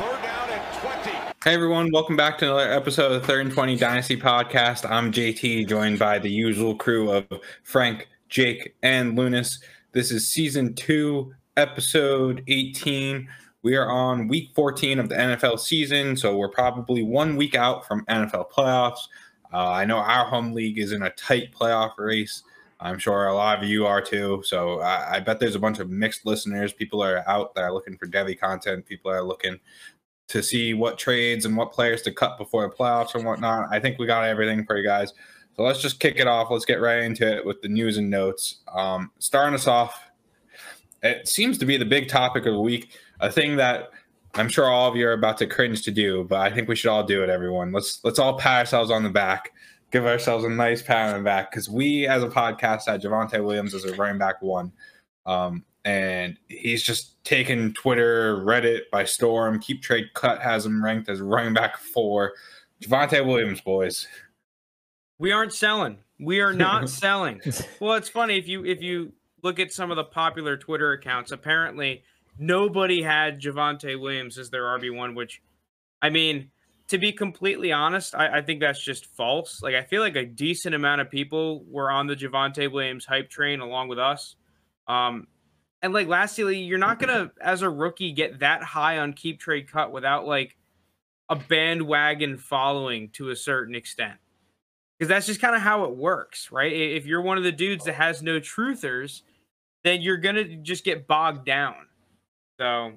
Third down and 20. Hey everyone, welcome back to another episode of the Third and 20 Dynasty Podcast. I'm JT, joined by the usual crew of Frank, Jake, and Lunas. This is season two, episode 18. We are on week 14 of the NFL season, so we're probably one week out from NFL playoffs. Uh, I know our home league is in a tight playoff race. I'm sure a lot of you are too. So I, I bet there's a bunch of mixed listeners. People are out that are looking for Devy content. People are looking to see what trades and what players to cut before the playoffs and whatnot. I think we got everything for you guys. So let's just kick it off. Let's get right into it with the news and notes. Um, starting us off, it seems to be the big topic of the week, a thing that I'm sure all of you are about to cringe to do, but I think we should all do it, everyone. Let's let's all pat ourselves on the back, give ourselves a nice pat on the back, because we as a podcast had Javonte Williams as a running back one. Um, and he's just taken Twitter, Reddit by storm. Keep Trade Cut has him ranked as running back four. Javonte Williams, boys. We aren't selling. We are not selling. Well, it's funny if you if you look at some of the popular Twitter accounts. Apparently, nobody had Javonte Williams as their RB one. Which, I mean, to be completely honest, I, I, think that's just false. Like I feel like a decent amount of people were on the Javonte Williams hype train along with us. Um, and like lastly, you're not gonna, as a rookie, get that high on keep trade cut without like a bandwagon following to a certain extent. Because that's just kind of how it works, right? If you're one of the dudes that has no truthers, then you're gonna just get bogged down. So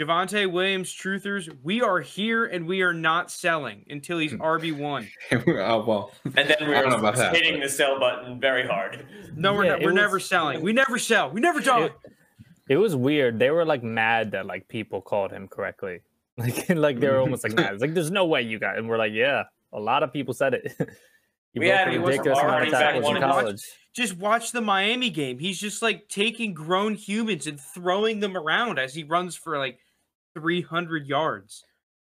Javonte Williams, truthers, we are here and we are not selling until he's Hmm. RB one. oh well. And then we I don't know about were that, hitting but- the sell button very hard. No, we're Yeah, not, we're was- never selling. We never sell. We never talk. It, it was weird. They were like mad that like people called him correctly. Like like they were almost like mad. It's like there's no way you got. And we're like, yeah, a lot of people said it. you We broke had- a he was ridiculous amount of tackles in and one. college. just watch the Miami game. He's just like taking grown humans and throwing them around as he runs for like 300 yards.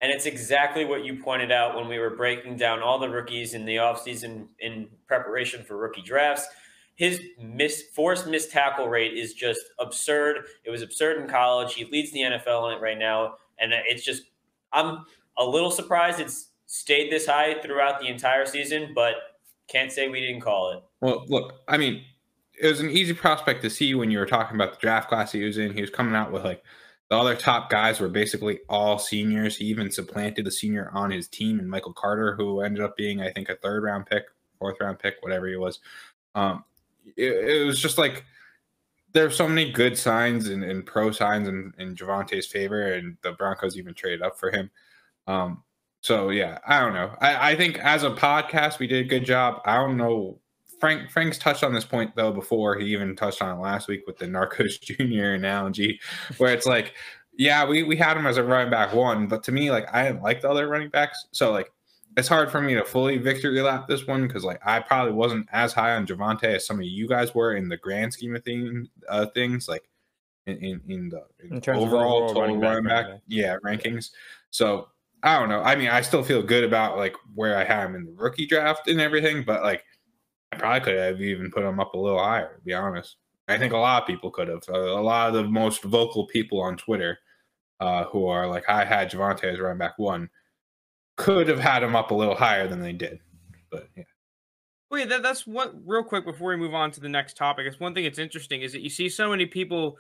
And it's exactly what you pointed out when we were breaking down all the rookies in the offseason in preparation for rookie drafts. His miss forced missed tackle rate is just absurd. It was absurd in college. He leads the NFL in it right now. And it's just I'm a little surprised it's stayed this high throughout the entire season, but can't say we didn't call it. Well, look, I mean, it was an easy prospect to see when you were talking about the draft class he was in. He was coming out with like the other top guys were basically all seniors. He even supplanted a senior on his team and Michael Carter, who ended up being, I think, a third round pick, fourth round pick, whatever he was. Um, it, it was just like there's so many good signs and, and pro signs in, in Javonte's favor, and the Broncos even traded up for him. Um, so yeah, I don't know. I, I think as a podcast, we did a good job. I don't know. Frank Frank's touched on this point though before. He even touched on it last week with the Narcos Junior analogy, where it's like, yeah, we we had him as a running back one, but to me, like I didn't like the other running backs, so like it's hard for me to fully victory lap this one because like I probably wasn't as high on Javonte as some of you guys were in the grand scheme of thing, uh, things like in in, in the in In overall overall total running back running back, yeah, rankings. So I don't know. I mean, I still feel good about like where I had him in the rookie draft and everything, but like I probably could have even put him up a little higher, to be honest. I think a lot of people could have. A lot of the most vocal people on Twitter uh, who are like, I had Javonte as running back one, could have had him up a little higher than they did. But yeah. Wait, that, that's what real quick before we move on to the next topic. It's one thing that's interesting is that you see so many people,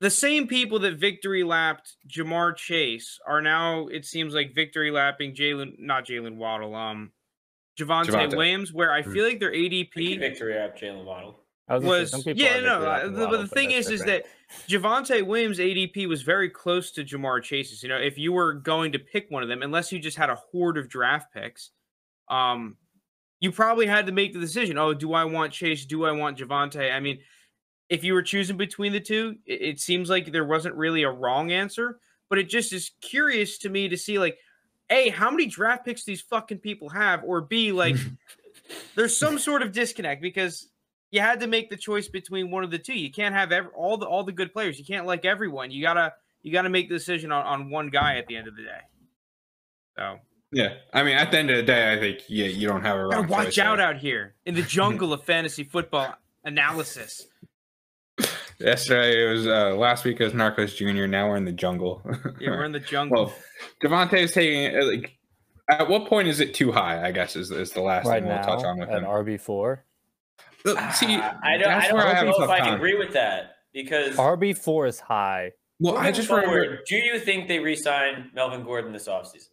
the same people that victory lapped Ja'Marr Chase are now it seems like victory lapping Jalen, not Jalen Waddle, um, Javante, Javonte. Williams, where I feel like their ADP Victory at Jalen Waddle. I was, gonna say, was yeah are no victory lapping the, but Waddle, the thing that's is is that Javonte Williams ADP was very close to Ja'Marr Chase's. You know if you were going to pick one of them unless you just had a horde of draft picks um you probably had to make the decision oh do I want Chase? Do I want Javonte I mean if you were choosing between the two it, it seems like there wasn't really a wrong answer but it just is curious to me to see like a how many draft picks these fucking people have or b like there's some sort of disconnect because you had to make the choice between one of the two. You can't have ev- all the all the good players. You can't like everyone. You gotta you gotta make the decision on, on one guy at the end of the day. So Yeah. I mean, at the end of the day, I think yeah, you don't have a gotta wrong watch out there. out here in the jungle of fantasy football analysis. Yesterday it was uh, last week it was Narcos Junior. Now we're in the jungle. Yeah, we're in the jungle. well, Devontae's taking it. Like, at what point is it too high? I guess is is the last right thing we'll now touch on with at him. RB four. Look, See, Uh, I don't, I don't I know if I can time. agree with that because RB four is high. Well, I just forward, remember. do you think they re-sign Melvin Gordon this offseason?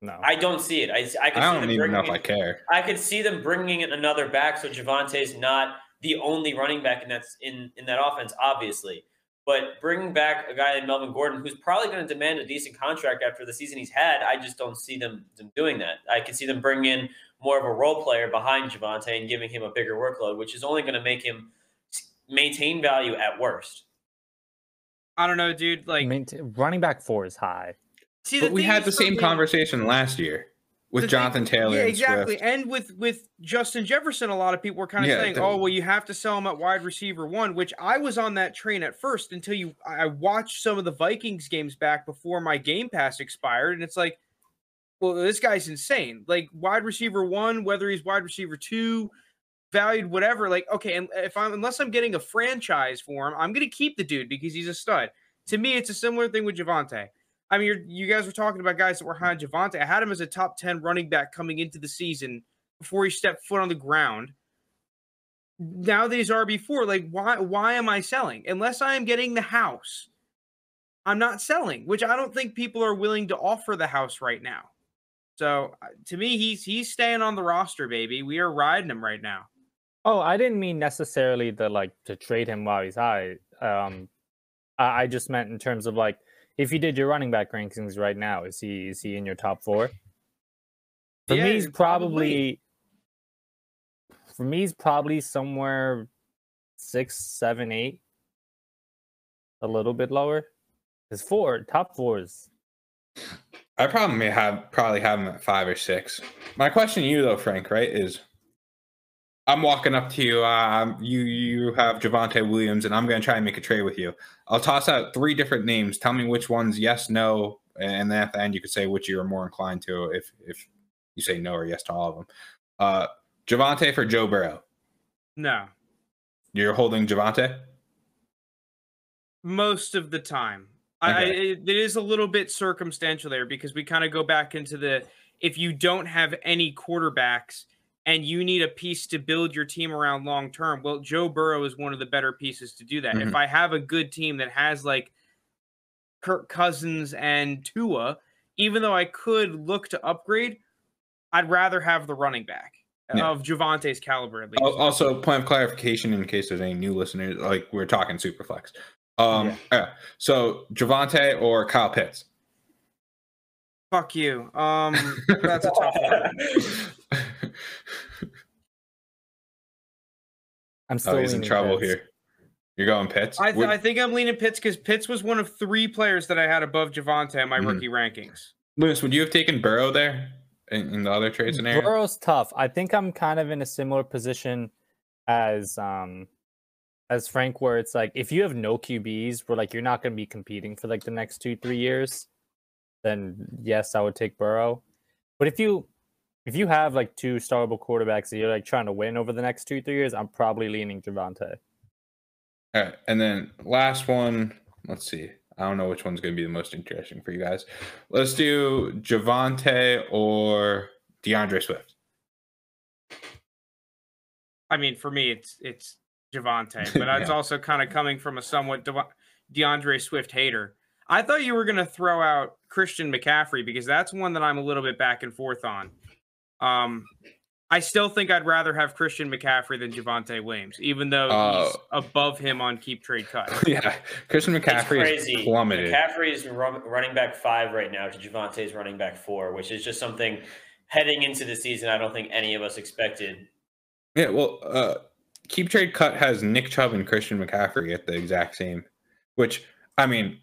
No, I don't see it. I, I, could I see don't them even know if I care. I could see them bringing in another back so Javonte's not the only running back in that in, in that offense, obviously. But bringing back a guy like Melvin Gordon, who's probably going to demand a decent contract after the season he's had, I just don't see them, them doing that. I could see them bringing in more of a role player behind Javonte and giving him a bigger workload, which is only going to make him maintain value at worst. I don't know, dude. Like, mean, running back four is high. see, But we had the same conversation last year with thing- Jonathan Taylor. Yeah, and exactly. Swift. And with with Justin Jefferson, a lot of people were kind of Yeah, saying, "Oh, well, you have to sell him at wide receiver one," which I was on that train at first until you. I watched some of the Vikings games back before my Game Pass expired, and it's like, well, this guy's insane. Like wide receiver one, whether he's wide receiver two, valued whatever. Like, okay, and if I'm unless I'm getting a franchise for him, I'm gonna keep the dude because he's a stud. To me, it's a similar thing with Javonte. I mean, you guys were talking about guys that were high on Javonte. I had him as a top 10 running back coming into the season before he stepped foot on the ground. Now that he's RB4, like, why, why am I selling? Unless I am getting the house, I'm not selling, which I don't think people are willing to offer the house right now. So uh, to me, he's he's staying on the roster, baby. We are riding him right now. Oh, I didn't mean necessarily to like to trade him while he's high. Um, I, I just meant in terms of like if you did your running back rankings right now, is he is he in your top four? For Yeah, me, he's probably. probably, for me, he's probably somewhere six, seven, eight, a little bit lower. His four top fours. I probably have probably have him at five or six. My question to you though, Frank, right, is I'm walking up to you. Um, you you have Javonte Williams, and I'm going to try and make a trade with you. I'll toss out three different names. Tell me which ones yes, no, and then at the end you could say which you're more inclined to. If if you say no or yes to all of them, uh, Javonte for Joe Burrow. No, You're holding Javonte. most of the time. I, I Okay. it, it is a little bit circumstantial there because we kind of go back into the if you don't have any quarterbacks and you need a piece to build your team around long term. Well, Joe Burrow is one of the better pieces to do that. If Mhm. I have a good team that has like Kirk Cousins and Tua, even though I could look to upgrade, I'd rather have the running back Yeah. of Javonte's caliber at least. Also, point of clarification in case there's any new listeners, like we're talking Superflex. Um, yeah. So Javonte or Kyle Pitts. Fuck you. Um, that's a tough one. I'm still oh, he's in trouble Pitts. here. You're going Pitts. I, th- I think I'm leaning Pitts because Pitts was one of three players that I had above Javonte in my Mhm. rookie rankings. Lewis, would you have taken Burrow there in, in the other trade scenario? Burrow's tough. I think I'm kind of in a similar position as um as Frank, where it's like if you have no QBs, where like you're not going to be competing for like the next two three years, then yes, I would take Burrow. But if you if you have like two startable quarterbacks that you're like trying to win over the next two three years, I'm probably leaning Javonte. All right, and then last one. Let's see. I don't know which one's going to be the most interesting for you guys. Let's do Javonte or D'Andre Swift. I mean, for me, it's it's Javonte, but that's Yeah. also kind of coming from a somewhat De- D'Andre Swift hater. I thought you were going to throw out Christian McCaffrey because that's one that I'm a little bit back and forth on. Um, I still think I'd rather have Christian McCaffrey than Javonte Williams, even though he's Oh. above him on keep trade cut. yeah, Christian It's McCaffrey crazy. is plummeted. McCaffrey's run, running back five right now to Javonte's running back four, which is just something heading into the season I don't think any of us expected. Yeah, well, uh, Keep Trade Cut has Nick Chubb and Christian McCaffrey at the exact same, which I mean,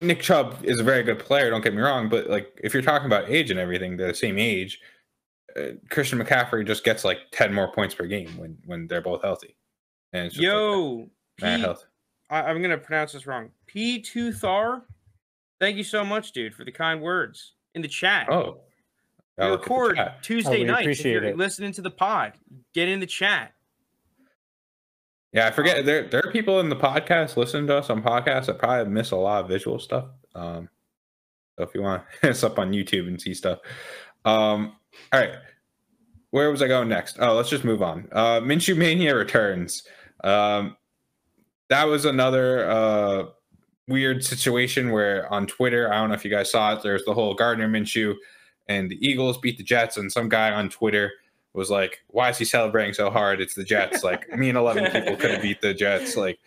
Nick Chubb is a very good player. Don't get me wrong, but like if you're talking about age and everything, they're the same age. Uh, Christian McCaffrey just gets like ten more points per game when when they're both healthy, and it's just Yo, that. Mad P- health. I, am gonna pronounce this wrong. P two Thar. Thank you so much, dude, for the kind words in the chat. Oh, we I'll look at the record chat. Tuesday we nights. If you're it. listening to the pod, get in the chat. Yeah, I forget there there are people in the podcast listening to us on podcasts that probably miss a lot of visual stuff. Um, so if you want to hit us up on YouTube and see stuff. Um, all right. Where was I going next? Oh, let's just move on. Uh Minshew Mania returns. Um that was another uh weird situation where on Twitter, I don't know if you guys saw it, there's the whole Gardner Minshew and the Eagles beat the Jets, and some guy on Twitter was like, "Why is he celebrating so hard? It's the Jets." Like me and eleven people could have beat the Jets. Like,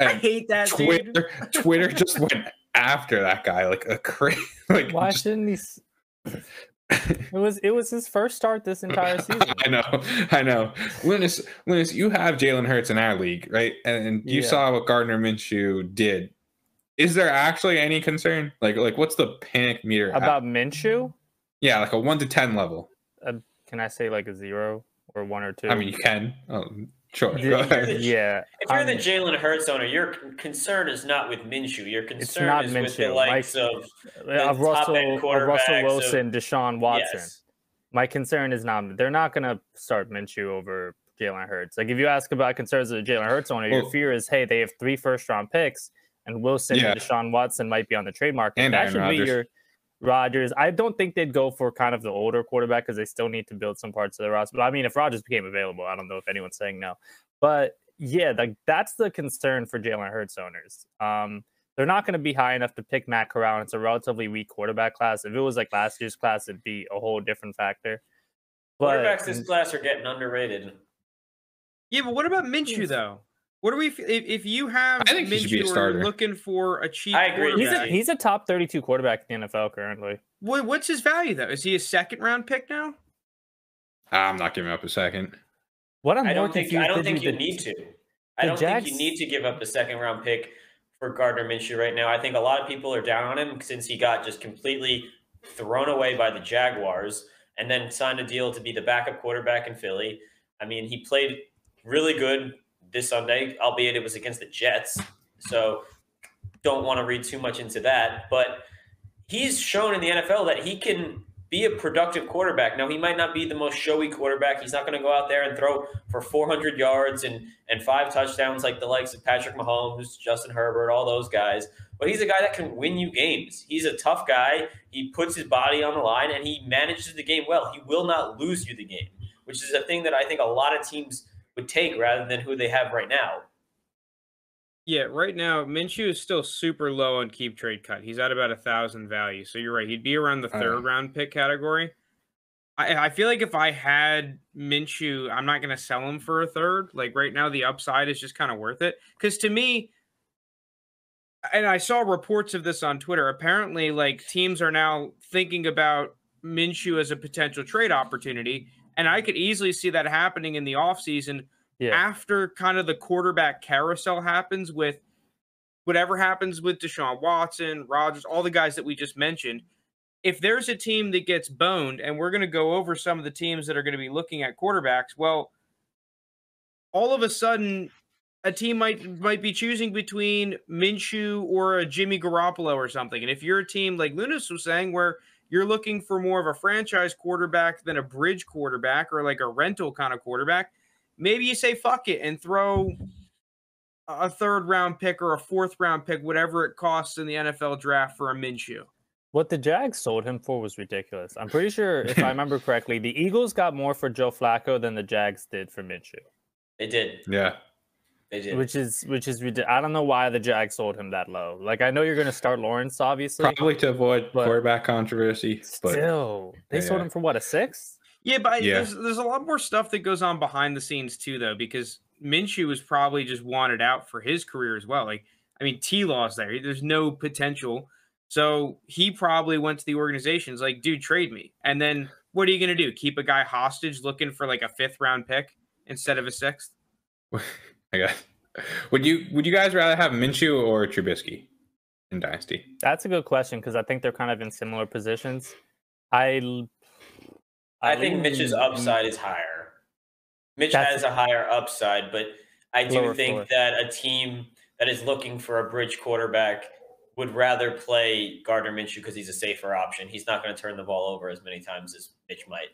I hate that Twitter. dude. Twitter just went after that guy like a crazy. Like, Why just- shouldn't he? It was it was his first start this entire season. I know, I know. Linus, Linus, you have Jalen Hurts in our league, right? And, and you Yeah. saw what Gardner Minshew did. Is there actually any concern? Like, like what's the panic meter at? About Minshew, Yeah, like a one to ten level. Uh, can I say like a zero or one or two? I mean, you can. Oh, sure. Yeah, Go yeah. If you're the um, Jalen Hurts owner, your concern is not with Minshew. Your concern not is with the Minshew. likes Mike- of uh, top-end Russell, uh, quarterbacks Russell of- Wilson, Deshaun Watson. yes. My concern is not they're not going to start Minshew over Jalen Hurts. Like if you ask about concerns of the Jalen Hurts owner, your fear is hey they have three first round picks and Wilson Yeah. and Deshaun Watson might be on the trade market. And that Aaron should Rodgers. be your Rodgers. I don't think they'd go for kind of the older quarterback because they still need to build some parts of the roster. But I mean, if Rodgers became available, I don't know if anyone's saying no. But yeah, like that's the concern for Jalen Hurts owners. Um, they're not going to be high enough to pick Matt Corral. It's a relatively weak quarterback class. If it was like last year's class, it'd be a whole different factor. But quarterbacks this class are getting underrated. Yeah, but what about Minshew though? What do we? If, if you have I think he should be a Minshew starter. looking for a cheap, I agree. he's a, he's a top 32 quarterback in the NFL currently. what, what's his value though? Is he a second round pick now? I'm not giving up a second. What I'm I don't think I don't think you the- need to. I don't think you need to give up a second round pick for Gardner Minshew right now. I think a lot of people are down on him since he got just completely thrown away by the Jaguars and then signed a deal to be the backup quarterback in Philly. I mean, he played really good this Sunday, albeit it was against the Jets. So don't want to read too much into that. But he's shown in the NFL that he can be a productive quarterback. Now, he might not be the most showy quarterback. He's not going to go out there and throw for 400 yards and, and five touchdowns like the likes of Patrick Mahomes, Justin Herbert, all those guys. But he's a guy that can win you games. He's a tough guy. He puts his body on the line and he manages the game well. He will not lose you the game, which is a thing that I think a lot of teams would take rather than who they have right now. Yeah, right now Minshew is still super low on keep trade cut. He's at about a thousand value. So you're right. He'd be around the Oh, third yeah. round pick category. I, I feel like if I had Minshew, I'm not going to sell him for a third. Like right now, the upside is just kind of worth it. Because to me, and I saw reports of this on Twitter. Apparently, like teams are now thinking about Minshew as a potential trade opportunity. And I could easily see that happening in the offseason Yeah. after kind of the quarterback carousel happens with whatever happens with Deshaun Watson, Rodgers, all the guys that we just mentioned. If there's a team that gets boned, and we're going to go over some of the teams that are going to be looking at quarterbacks, well, all of a sudden, a team might might be choosing between Minshew or a Jimmy Garoppolo or something. And if you're a team like Lunas was saying, where you're looking for more of a franchise quarterback than a bridge quarterback or like a rental kind of quarterback, maybe you say fuck it and throw a third round pick or a fourth round pick, whatever it costs in the NFL draft for a Minshew. What the Jags sold him for was ridiculous. I'm pretty sure, if I remember correctly, the Eagles got more for Joe Flacco than the Jags did for Minshew, They did. Yeah. They did. which is which is ridiculous. I don't know why the Jags sold him that low. Like I know you're going to start Lawrence, obviously. Probably to avoid quarterback controversy. But Still, they sold him for what a six? Yeah, but I- Yeah. there's there's a lot more stuff that goes on behind the scenes too, though, because Minshew was probably just wanted out for his career as well. Like, I mean, T Law's there. There's no potential. So he probably went to the organizations like, dude, trade me. And then what are you gonna do? Keep a guy hostage looking for like a fifth round pick instead of a sixth? I guess. Would you would you guys rather have Minshew or Trubisky in Dynasty? That's a good question because I think they're kind of in similar positions. I I think Mitch's upside is higher. Mitch has a higher upside, but I do think floor. that a team that is looking for a bridge quarterback would rather play Gardner Minshew because he's a safer option. He's not going to turn the ball over as many times as Mitch might.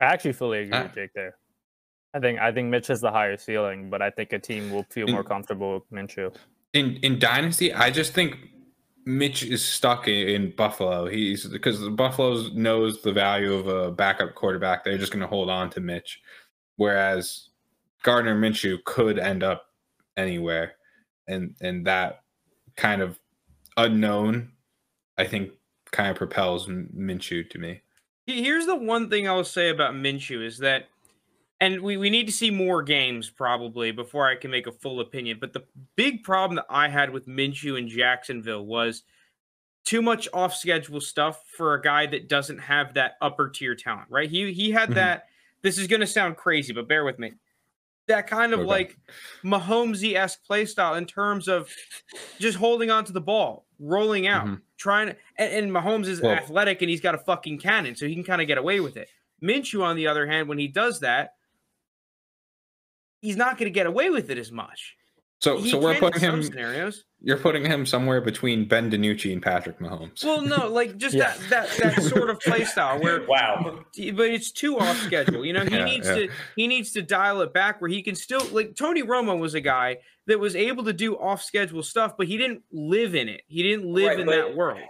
I actually fully agree with Jake there. I think I think Mitch has the higher ceiling, but I think a team will feel more comfortable with Minshew. In in dynasty, I just think Mitch is stuck in, in Buffalo. He's because Buffalo knows the value of a backup quarterback. They're just going to hold on to Mitch, whereas Gardner Minshew could end up anywhere, and and that kind of unknown, I think, kind of propels Minshew to me. Here's the one thing I'll say about Minshew is that, and we, we need to see more games probably before I can make a full opinion. But the big problem that I had with Minshew in Jacksonville was too much off schedule stuff for a guy that doesn't have that upper tier talent, right? He he had mm-hmm. that. This is going to sound crazy, but bear with me. That kind of okay. like Mahomesy esque play style in terms of just holding on to the ball, rolling out, mm-hmm. trying to. And, and Mahomes is well, athletic and he's got a fucking cannon, so he can kind of get away with it. Minshew, on the other hand, when he does that, he's not going to get away with it as much. So, he so we're putting him scenarios. You're putting him somewhere between Ben DiNucci and Patrick Mahomes. Well, no, like just yeah. that that that sort of play style where wow, but it's too off schedule. You know, he yeah, needs yeah. to he needs to dial it back where he can still like Tony Romo was a guy that was able to do off schedule stuff, but he didn't live in it. He didn't live right, in that world.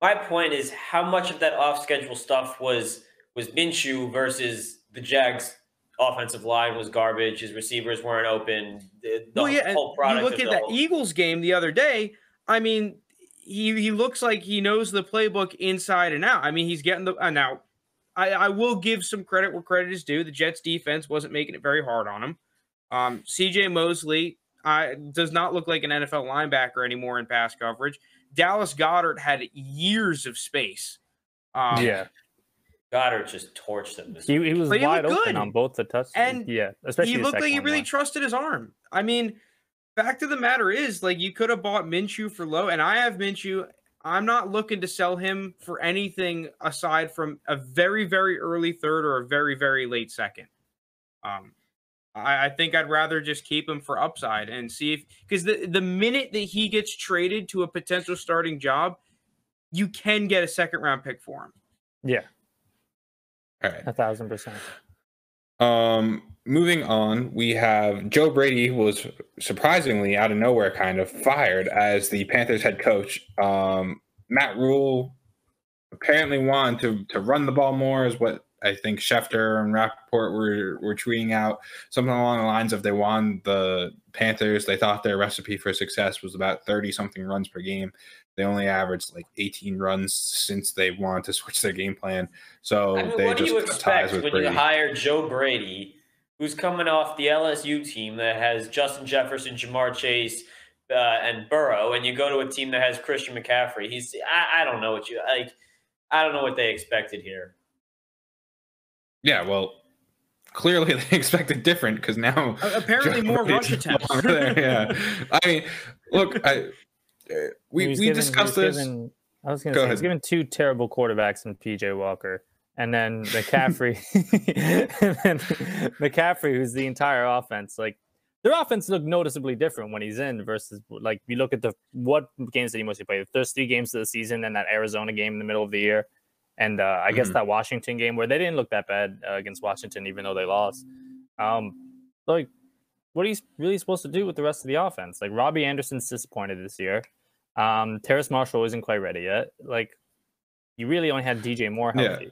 My point is how much of that off schedule stuff was was Minshew versus the Jags offensive line was garbage. His receivers weren't open. The, the well, yeah, whole product. You look at that whole... Eagles game the other day. I mean, he he looks like he knows the playbook inside and out. I mean, he's getting the uh, now. I, I will give some credit where credit is due. The Jets defense wasn't making it very hard on him. Um, C.J. Mosley uh, does not look like an NFL linebacker anymore in pass coverage. Dallas Goedert had years of space. Um, yeah. Goedert just torched them. He, he was but wide open on both the touchdowns. And yeah, especially he looked like he really trusted his arm. I mean, fact of the matter is, like you could have bought Minshew for low, and I have Minshew. I'm not looking to sell him for anything aside from a very, very early third or a very, very late second. Um, I, I think I'd rather just keep him for upside and see if because the the minute that he gets traded to a potential starting job, you can get a second round pick for him. Yeah. All right. A thousand percent. Um, moving on, we have Joe Brady was surprisingly out of nowhere kind of fired as the Panthers head coach. Um, Matt Rhule apparently wanted to to run the ball more, is what I think Schefter and Rapoport were were tweeting out something along the lines of they won the Panthers. They thought their recipe for success was about thirty something runs per game. They only averaged like 18 runs since they wanted to switch their game plan. So I mean, they what just do you expect when Brady. you hire Joe Brady, who's coming off the LSU team that has Justin Jefferson, Ja'Marr Chase, uh, and Burrow, and you go to a team that has Christian McCaffrey? He's I, I don't know what you like. I don't know what they expected here. Yeah, well, clearly they expected different because now uh, apparently more rush attempts. yeah, I mean, look, I we we given, discussed this. Given, I was going to say, he's given two terrible quarterbacks in PJ Walker, and then McCaffrey, and then McCaffrey, who's the entire offense. Like their offense looked noticeably different when he's in versus like you look at the what games did he mostly play? The first three games of the season and that Arizona game in the middle of the year, and uh, I mm-hmm. guess that Washington game where they didn't look that bad uh, against Washington, even though they lost. Um, like what are you really supposed to do with the rest of the offense? Like Robbie Anderson's disappointed this year. Um, Terrace Marshall isn't quite ready yet. Like, you really only had DJ Moore healthy. Yeah.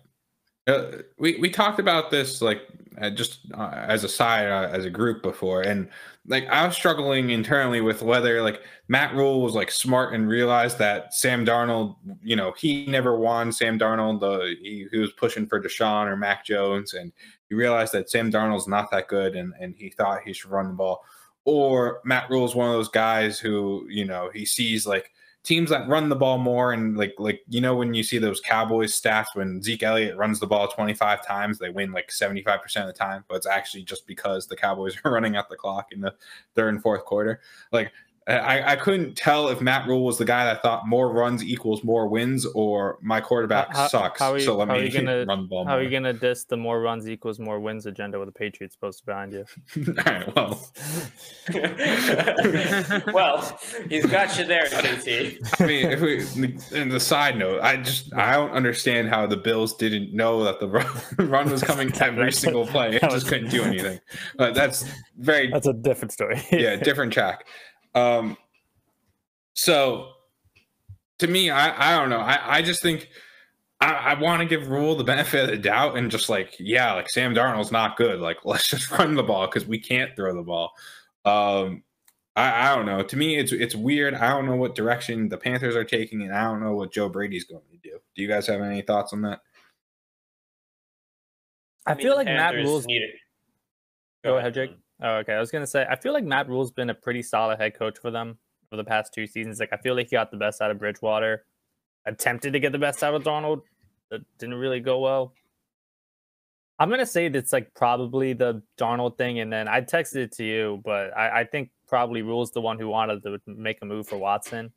Uh, we we talked about this like uh, just uh, as a side uh, as a group before, and like I was struggling internally with whether like Matt Rhule was like smart and realized that Sam Darnold, you know, he never won. Sam Darnold, the he, he was pushing for Deshaun or Mac Jones, and he realized that Sam Darnold's not that good, and and he thought he should run the ball. Or Matt Rhule is one of those guys who you know he sees like teams that run the ball more and like like you know when you see those Cowboys stats when Zeke Elliott runs the ball 25 times they win like 75% of the time but it's actually just because the Cowboys are running out the clock in the third and fourth quarter. Like I, I couldn't tell if Matt Rhule was the guy that thought more runs equals more wins, or my quarterback How- sucks. how are you- so let me gonna- run the ball How are you gonna diss the more runs equals more wins agenda with the Patriots posted behind you? All right, well, well, he's got you there, JT. I mean, if we, in the side note, I just I don't understand how the Bills didn't know that the run, run was coming every single play. It just couldn't do anything. But that's very That's a different story. yeah, different track. Um, so to me, I I don't know. I I just think I, I want to give Rhule the benefit of the doubt and just like yeah, like Sam Darnold's not good. Like let's just run the ball because we can't throw the ball. Um, I, I don't know. To me, it's it's weird. I don't know what direction the Panthers are taking, and I don't know what Joe Brady's going to do. Do you guys have any thoughts on that? I, mean, feel the like Matt Rhule's. need it. Go ahead, Jake. Oh, okay. I was gonna say I feel like Matt Rhule's been a pretty solid head coach for them for the past two seasons. Like I feel like he got the best out of Bridgewater. Attempted to get the best out of Darnold. That didn't really go well. I'm gonna say that's like probably the Darnold thing, and then I texted it to you, but I, I think probably Rhule's the one who wanted to make a move for Watson.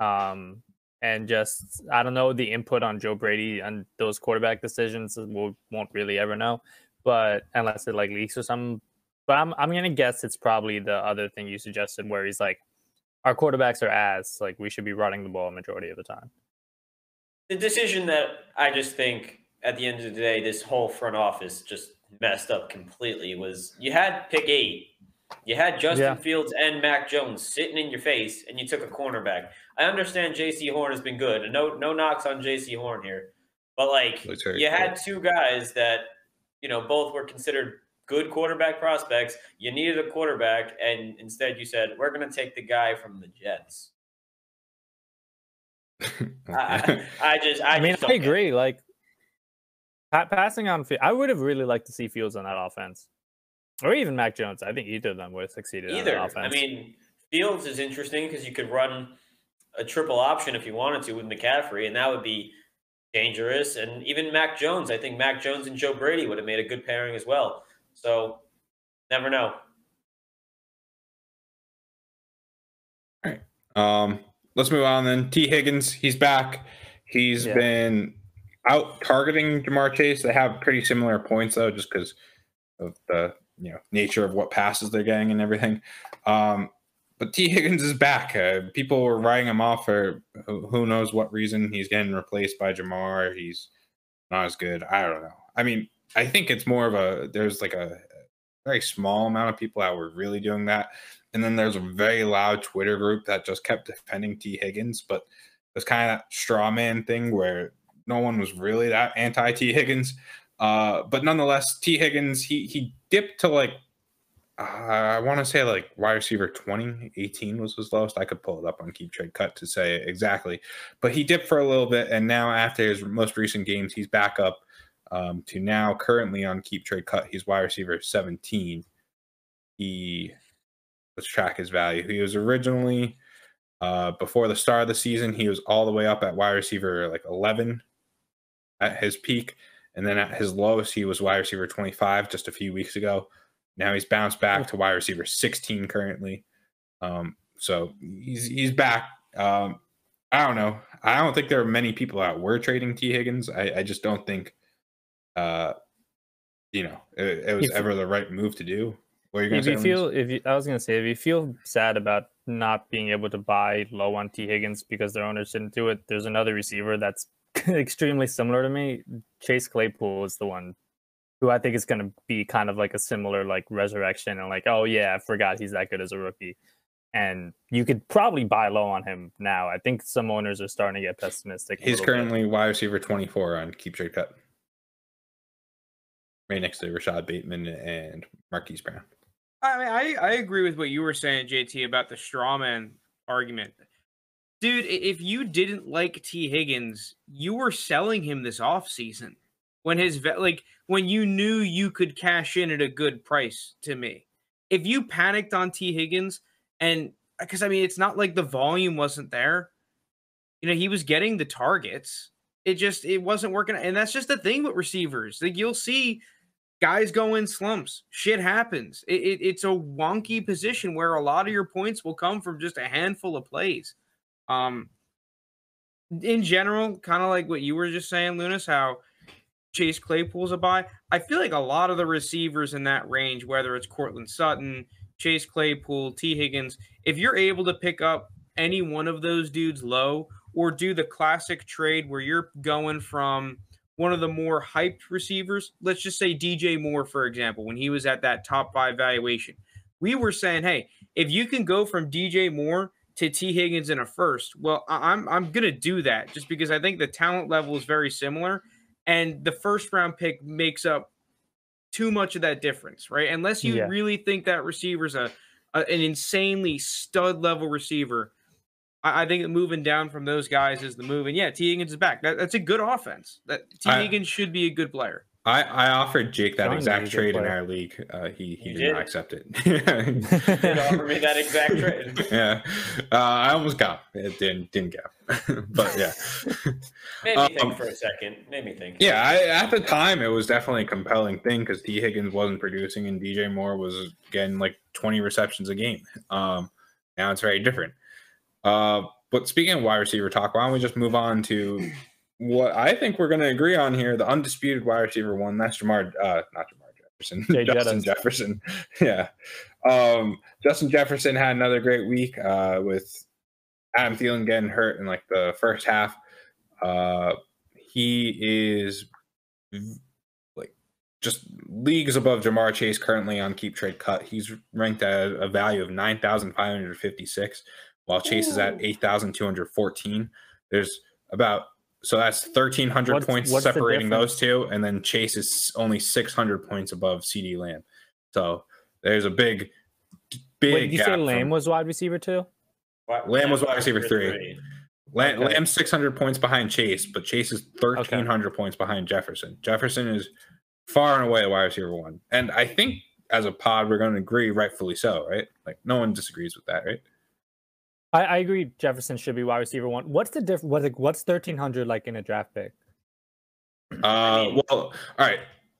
Um, and just I don't know the input on Joe Brady and those quarterback decisions. We won't really ever know, but unless it like leaks or something. But I'm I'm gonna guess it's probably the other thing you suggested, where he's like, our quarterbacks are ass. Like we should be running the ball majority of the time. The decision that I just think at the end of the day, this whole front office just messed up completely was you had pick eight. You had Justin Yeah. Fields and Mac Jones sitting in your face, and you took a cornerback. I understand Jaycee Horn has been good, and no no knocks on Jaycee Horn here, but like you had two guys that you know both were considered good quarterback prospects. You needed a quarterback, and instead you said we're going to take the guy from the Jets. I, I, I just I, I, mean, just I don't it. agree. Like pa- passing on, Fi- I would have really liked to see Fields on that offense, or even Mac Jones. I think either of them would have succeeded either. on that offense. I mean, Fields is interesting because you could run a triple option if you wanted to with McCaffrey, and that would be dangerous. And even Mac Jones, I think Mac Jones and Joe Brady would have made a good pairing as well. So, never know. Um, let's move on then. T. Higgins, he's back. He's Yeah. been out targeting Ja'Marr Chase. They have pretty similar points though, just because of the you know nature of what passes they're getting and everything. Um, but T. Higgins is back. Uh, people were writing him off for who, who knows what reason. He's getting replaced by Ja'Marr. He's not as good. I don't know. I mean, I think it's more of a there's like a very small amount of people that were really doing that. And then there's a very loud Twitter group that just kept defending T. Higgins, but it's kind of that straw man thing where no one was really that anti T. Higgins. Uh, but nonetheless, T. Higgins, he he dipped to like uh, I want to say like wide receiver 20, 18 was his lowest. I could pull it up on Keep Trade Cut to say exactly, but he dipped for a little bit, and now after his most recent games, he's back up um, to now currently on Keep Trade Cut. He's wide receiver 17. He let's track his value. He was originally uh, before the start of the season, he was all the way up at wide receiver like 11 at his peak. And then at his lowest, he was wide receiver 25 just a few weeks ago. Now he's bounced back to wide receiver 16 currently. Um, so he's he's back. Um, I don't know. I don't think there are many people that were trading T. Higgins. I, I just don't think, uh, you know, it, it was If- ever the right move to do. What you if to you feel, if you, I was gonna say, if you feel sad about not being able to buy low on T Higgins because their owners didn't do it, there's another receiver that's extremely similar to me. Chase Claypool is the one who I think is gonna be kind of like a similar like resurrection and like, oh yeah, I forgot he's that good as a rookie. And you could probably buy low on him now. I think some owners are starting to get pessimistic. He's little bit. currently wide receiver 24 on Keep Trade Cut. Right next to Rashod Bateman and Marquise Brown. I mean, I, I agree with what you were saying, JT, about the strawman argument. Dude, if you didn't like T. Higgins, you were selling him this offseason when his ve- like when you knew you could cash in at a good price to me. If you panicked on T. Higgins and because I mean it's not like the volume wasn't there. You know, he was getting the targets. It just it wasn't working and that's just the thing with receivers. Like you'll see guys go in slumps. Shit happens. It, it, it's a wonky position where a lot of your points will come from just a handful of plays. Um, in general, kind of like what you were just saying, Lunas, how Chase Claypool's a buy. I feel like a lot of the receivers in that range, whether it's Courtland Sutton, Chase Claypool, T. Higgins, if you're able to pick up any one of those dudes low or do the classic trade where you're going from one of the more hyped receivers, let's just say DJ Moore, for example, when he was at that top five valuation, we were saying, hey, if you can go from DJ Moore to T Higgins in a first, well, I'm I'm gonna do that just because I think the talent level is very similar, and the first round pick makes up too much of that difference, right? Unless you Yeah. really think that receiver's a, a an insanely stud level receiver, I, I think moving down from those guys is the move. And yeah, T Higgins is back. That, that's a good offense. That T I- Higgins should be a good player. I, I offered Jake that Sean exact is a trade in our league. Uh, he he did, did? not accept it. Did offer me that exact trade. yeah, uh, I almost got it. Didn't didn't get, but yeah, Made me Um, think for a second. Made me think. yeah. I, at the time, it was definitely a compelling thing because T Higgins wasn't producing and DJ Moore was getting like twenty receptions a game. Um, now it's very different. Uh, but speaking of wide receiver talk, why don't we just move on to what I think we're going to agree on here? The undisputed wide receiver one. That's Jamar, uh, not Jamar Jefferson, Jay Justin Jettas. Jefferson. Yeah, um, Justin Jefferson had another great week uh, with Adam Thielen getting hurt in like the first half. Uh, he is like just leagues above Ja'Marr Chase currently on keep trade cut. He's ranked at a value of nine thousand five hundred fifty six, while Chase is at eight thousand two hundred fourteen. There's about so that's thirteen hundred What's- points what's separating those two, and then Chase is only six hundred points above CeeDee Lamb. So there's a big, big. Wait, did you say Lamb from- was wide receiver too? Lamb was wide receiver three. Lamb, Okay. Lamb's 600 points behind Chase, but Chase is 1,300 points behind Jefferson. Jefferson is far and away the wide receiver one. And I think as a pod, we're going to agree, rightfully so, right? Like, no one disagrees with that, right? I, I agree. Jefferson should be wide receiver one. What's the difference? What, like, what's thirteen hundred like in a draft pick? Uh, mean, well, all right.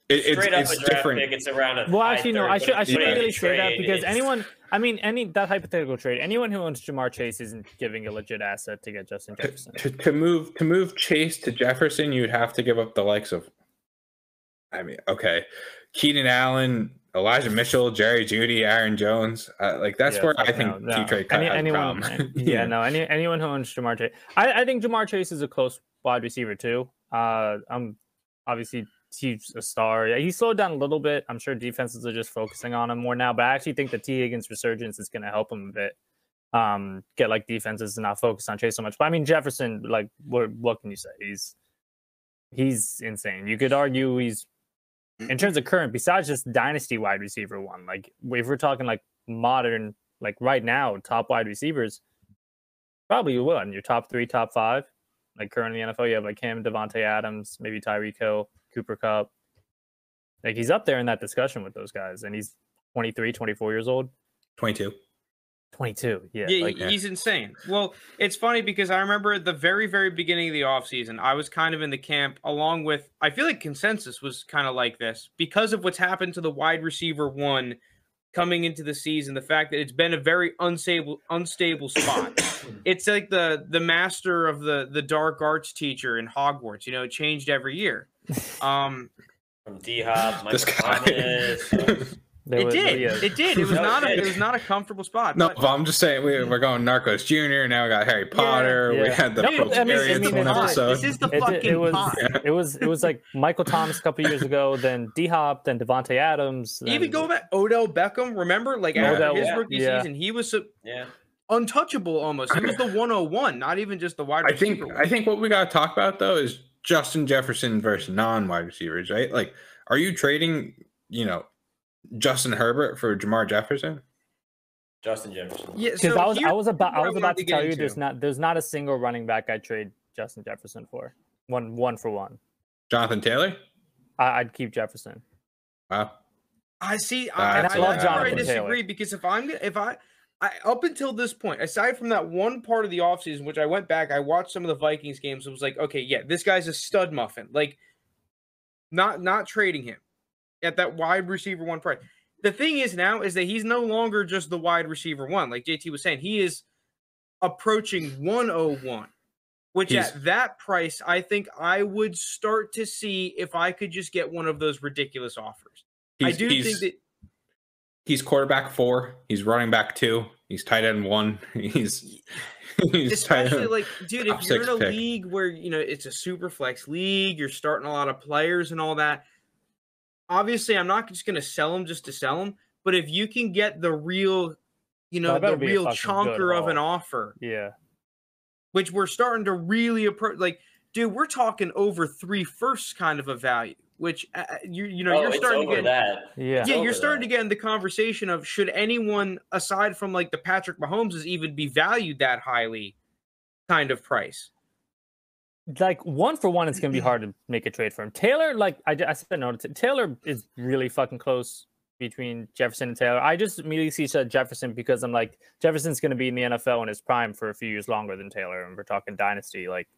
It, it's Straight up it's a draft different. pick, it's around a Well, actually, no. third, I should I should put it in really say that because it's- anyone, I mean, any that hypothetical trade, anyone who owns Ja'Marr Chase isn't giving a legit asset to get Justin To, Jefferson. to, to move to move Chase to Jefferson, you'd have to give up the likes of, I mean, okay, Keenan Allen, Elijah Mitchell, Jerry Jeudy, Aaron Jones. Uh, like that's Yeah, where I think no, no. T trade cut Any, anyone, yeah, no, any anyone who owns Ja'Marr Chase, I, I think Ja'Marr Chase is a close wide receiver too. Uh, I'm obviously he's a star. Yeah, he slowed down a little bit. I'm sure defenses are just focusing on him more now, but I actually think the T Higgins resurgence is going to help him a bit. Um, get like defenses to not focus on Chase so much. But I mean Jefferson, like, what what can you say? He's he's insane. You could argue he's Mm. in terms of current, besides just dynasty wide receiver one. Like if we're talking like modern, like right now, top wide receivers, probably you will in your top three, top five. Like currently in the NFL, you have like him, Davante Adams, maybe Tyreek Hill, Cooper Kupp. Like he's up there in that discussion with those guys, and he's 23, 24 years old. 22. 22. Yeah. Yeah, like, he- he's insane. Well, it's funny because I remember at the very, very beginning of the offseason, I was kind of in the camp along with, I feel like consensus was kind of like this because of what's happened to the wide receiver one coming into the season, the fact that it's been a very unstable, unstable spot. it's like the the master of the the dark arts teacher in Hogwarts. You know, it changed every year. Um, From D Hop, This Michael guy. Thomas. there it was- did, yeah. it did. It was not a, it was not a comfortable spot. No, but- but I'm just saying we, we're going Narcos Jr. Now we got Harry Potter. We yeah. had the No, no, I mean- I mean, one episode. This is the It did- fucking it was pod. it was it was like Michael Thomas a couple years ago, then D Hop, then Davante Adams. Even then- go back, Odell Beckham. Remember, like Yeah. after Odell, his rookie yeah. season, he was so Yeah. untouchable almost. He was the 101, not even just the wide I think one. I think what we got to talk about though is Justin Jefferson versus non-wide receivers, right? Like, are you trading, you know, Justin Herbert for Jamar Jefferson? Justin Jefferson. yeah, because so I was I was about I was about to get tell you into. there's not there's not a single running back I trade Justin Jefferson for one one for one. Jonathan Taylor? I, I'd keep Jefferson. Wow. I see. I, that's I, a lot that's where I Jonathan disagree because if I'm gonna- if I, I up until this point, aside from that one part of the offseason, which I went back, I watched some of the Vikings games. It was like, okay, yeah, this guy's a stud muffin. Like, not not trading him. At that wide receiver one price. The thing is now is that he's no longer just the wide receiver one, like JT was saying. He is approaching 101, which He's- at that price, I think I would start to see if I could just get one of those ridiculous offers. I do he's, think that he's quarterback four. He's running back two. He's tight end one. He's he's especially like dude if you're in a pick. league where you know it's a super flex league you're starting a lot of players and all that obviously i'm not just going to sell them just to sell them but if you can get the real you know the real fucking chonker of an offer Yeah. which we're starting to really approach like dude we're talking over three firsts kind of a value which uh, you you know oh, you're it's starting to get that. Yeah. yeah, you're starting that. to get in the conversation of should anyone aside from like the Patrick Mahomes even be valued that highly kind of price. Like one for one, it's gonna be hard to make a trade for him. Taylor, like I, ju- I said, no, Taylor is really fucking close between Jefferson and Taylor. I just immediately see said Jefferson because I'm like Jefferson's gonna be in the NFL in his prime for a few years longer than Taylor, and we're talking dynasty. Like,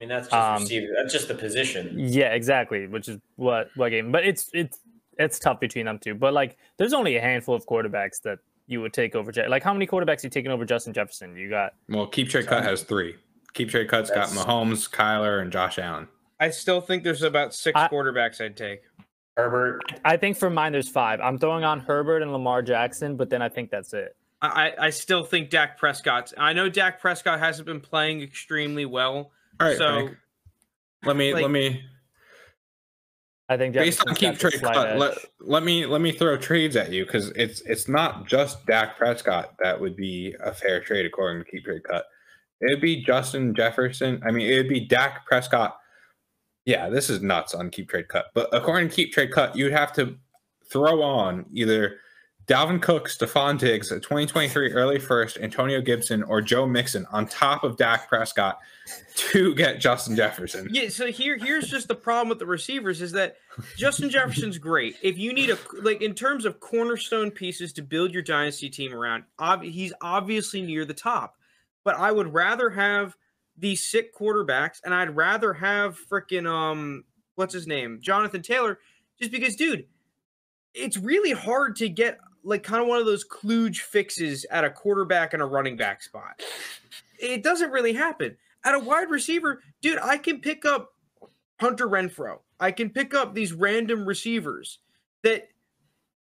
I mean, that's just Um, receiver. That's just the position. yeah, exactly, which is what what game. But it's it's it's tough between them two. But like, there's only a handful of quarterbacks that you would take over. Je- Like, how many quarterbacks you taking over Justin Jefferson? You got well, keep trade cut has three. Keep trade cut's got That's- Mahomes, Kyler, and Josh Allen. I still think there's about six I- quarterbacks I'd take. Herbert. I think for mine there's five. I'm throwing on Herbert and Lamar Jackson, but then I think that's it. I, I I still think Dak Prescott's. I know Dak Prescott hasn't been playing extremely well. All right, so Frank. Let me like- let me I think based on keep trade cut. Let, let me let me throw trades at you because it's it's not just Dak Prescott that would be a fair trade according to keep trade cut. It'd be Justin Jefferson. I mean, it'd be Dak Prescott. Yeah, this is nuts on keep trade cut. But according to keep trade cut, you'd have to throw on either Dalvin Cook, Stefon Diggs, a 2023 early first, Antonio Gibson, or Joe Mixon on top of Dak Prescott to get Justin Jefferson. Yeah, so here here's just the problem with the receivers is that Justin Jefferson's great. If you need a like in terms of cornerstone pieces to build your dynasty team around, ob- he's obviously near the top. But I would rather have these sick quarterbacks, and I'd rather have freaking um what's his name, Jonathan Taylor, just because, dude, it's really hard to get like kind of one of those kludge fixes at a quarterback and a running back spot. It doesn't really happen at a wide receiver, dude, I can pick up Hunter Renfrow. I can pick up these random receivers that,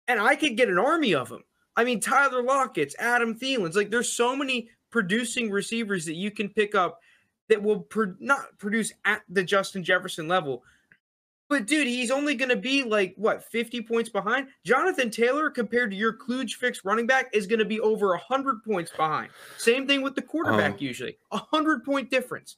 and I could get an army of them. I mean, Tyler Lockett's, Adam Thielen's. Like, there's so many producing receivers that you can pick up that will pro- not produce at the Justin Jefferson level. But dude, he's only going to be like what 50 points behind. Jonathan Taylor, compared to your kludge fix running back, is going to be over 100 points behind. Same thing with the quarterback, Um, usually a 100 point difference.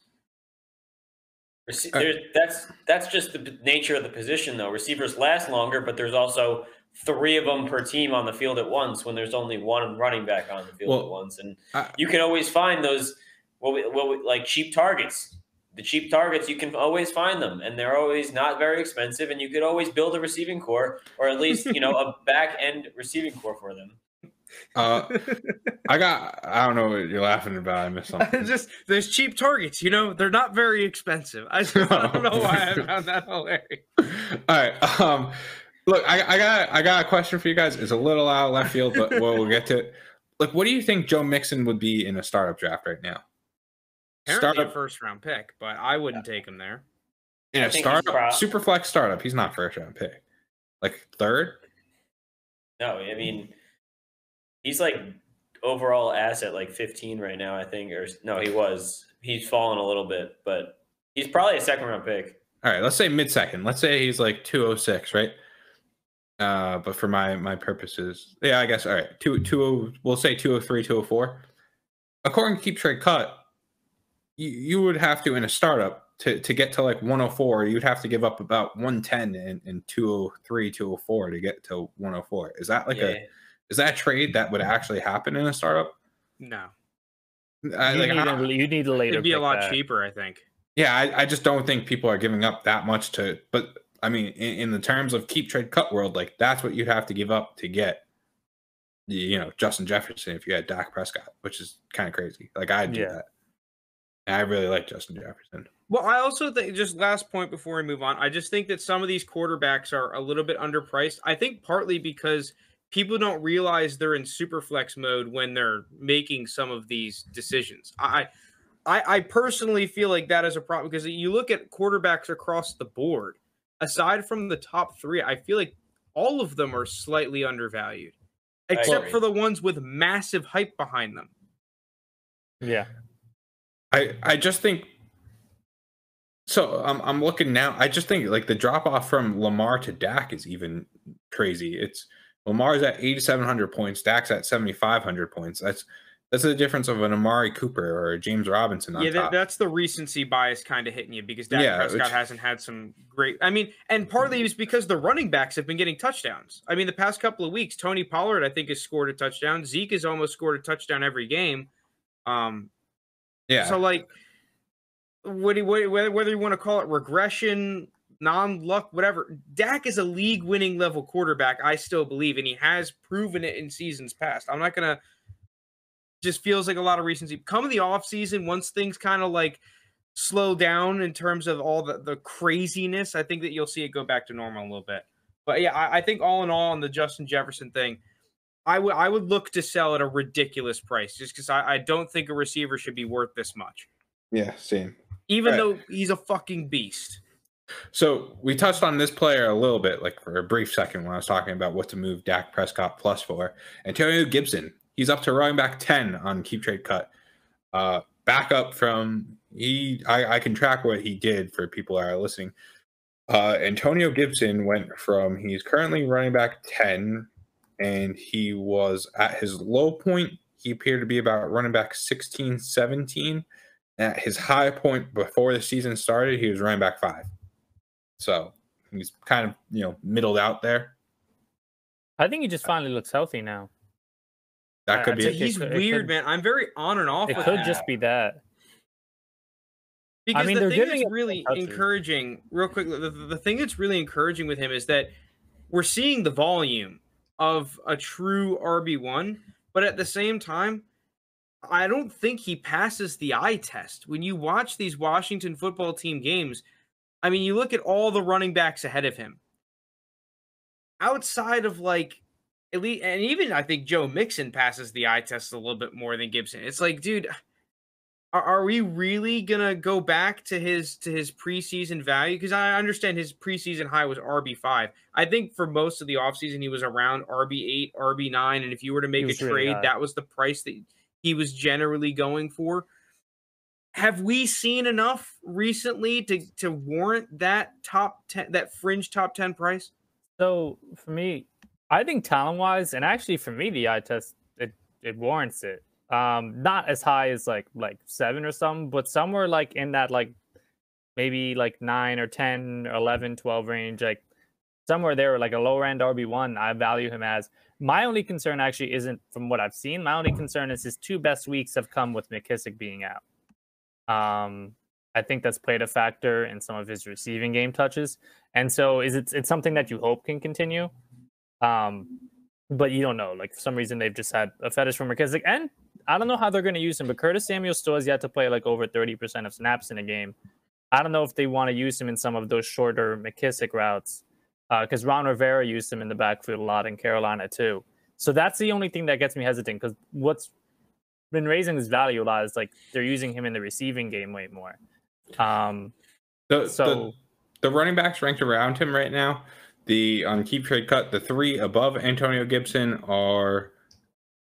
Rece- Uh, that's that's just the nature of the position, though. Receivers last longer, but there's also three of them per team on the field at once. When there's only one running back on the field Well, at once, and I- you can always find those what we, what we, like cheap targets. The cheap targets you can always find them, and they're always not very expensive, and you could always build a receiving core, or at least you know a back end receiving core for them. Uh, I got. I don't know what you're laughing about. I missed something. just there's cheap targets, you know, they're not very expensive. I, just, I don't know why I found that hilarious. All right. Um, look, I, I got I got a question for you guys. It's a little out of left field, but we'll, we'll get to it. Like, what do you think Joe Mixon would be in a startup draft right now? Apparently a Startup first round pick, but I wouldn't take him there. in I a startup, prob- super flex startup. He's not first round pick. Like third. No, I mean he's like overall asset like 15 right now, I think, or no, he was. He's fallen a little bit, but he's probably a second round pick. All right. Let's say mid second. Let's say he's like two oh six, right? Uh, but for my my purposes, yeah, I guess all right. Two two we'll say 203, 204. According to Keep Trade Cut, you, you would have to in a startup to, to get to like 104, you'd have to give up about 110 and, and 203, 204 to get to 104. Is that like yeah. a is that a trade that would actually happen in a startup? No, I, you, like, need I- a, you need a later. it'd be a lot that. cheaper, I think. yeah, I, I just don't think people are giving up that much to. But I mean, in, in the terms of keep trade cut world, like that's what you'd have to give up to get, you know, Justin Jefferson if you had Dak Prescott, which is kind of crazy. Like I'd do Yeah. that. I really like Justin Jefferson. Well, I also think just last point before we move on. I just think that some of these quarterbacks are a little bit underpriced. I think partly because people don't realize they're in super flex mode when they're making some of these decisions. I I, I personally feel like that is a problem because you look at quarterbacks across the board, aside from the top three, I feel like all of them are slightly undervalued. Except for the ones with massive hype behind them. Yeah. I I just think so I'm I'm looking now. I just think like the drop off from Lamar to Dak is even crazy. It's Lamar's at 8700 points, Dak's at 7500 points. That's that's the difference of an Amari Cooper or a James Robinson. yeah, that, that's the recency bias kind of hitting you because Dak yeah, Prescott which, hasn't had some great. I mean, and partly is because the running backs have been getting touchdowns. I mean, the past couple of weeks, Tony Pollard I think has scored a touchdown. Zeke has almost scored a touchdown every game. Um, yeah. So like, what do you, whether you want to call it regression, non luck, whatever. Dak is a league winning level quarterback. I still believe, and he has proven it in seasons past. I'm not gonna just feels like a lot of recency. Come the off season, once things kind of like slow down in terms of all the, the craziness, I think that you'll see it go back to normal a little bit. But yeah, I, I think all in all on the Justin Jefferson thing, I would I would look to sell at a ridiculous price just because I, I don't think a receiver should be worth this much. Yeah, same. Even right. though he's a fucking beast. So we touched on this player a little bit, like for a brief second when I was talking about what to move Dak Prescott plus for. Antonio Gibson He's up to running back 10 on keep trade cut. Uh, back up from he I, I can track what he did for people that are listening. Uh, Antonio Gibson went from he's currently running back 10 and he was at his low point. He appeared to be about running back 16 17 at his high point before the season started he was running back 5 so he's kind of you know middled out there. I think he just finally looks healthy now that could be. It. He's it weird, could, man. I'm very on and off. It could that. just be that. Because I mean, the thing that's really encouraging, real quick, the, the thing that's really encouraging with him is that we're seeing the volume of a true RB1, but at the same time, I don't think he passes the eye test. When you watch these Washington football team games, I mean, you look at all the running backs ahead of him. Outside of like at least, and even I think Joe Mixon passes the eye test a little bit more than Gibson. It's like, dude, are, are we really gonna go back to his to his preseason value? Because I understand his preseason high was RB five. I think for most of the offseason he was around RB eight, RB nine, and if you were to make a trade, really that was the price that he was generally going for. Have we seen enough recently to to warrant that top ten, that fringe top ten price? So for me, I think talent wise, and actually for me, the eye test it, it warrants it. Um, not as high as like like seven or something, but somewhere like in that like maybe like nine or 10 or 11, 12 range, like somewhere there, like a lower end RB1, I value him as. My only concern actually isn't from what I've seen. My only concern is his two best weeks have come with McKissic being out. Um, I think that's played a factor in some of his receiving game touches. And so is it it's something that you hope can continue? Um, but you don't know. Like for some reason, they've just had a fetish for McKissic, and I don't know how they're going to use him. But Curtis Samuel still has yet to play like over thirty percent of snaps in a game. I don't know if they want to use him in some of those shorter McKissic routes, because uh, Ron Rivera used him in the backfield a lot in Carolina too. So that's the only thing that gets me hesitant. Because what's been raising his value a lot is like they're using him in the receiving game way more. Um, the, so the, the running backs ranked around him right now the on keep trade cut, the three above Antonio Gibson are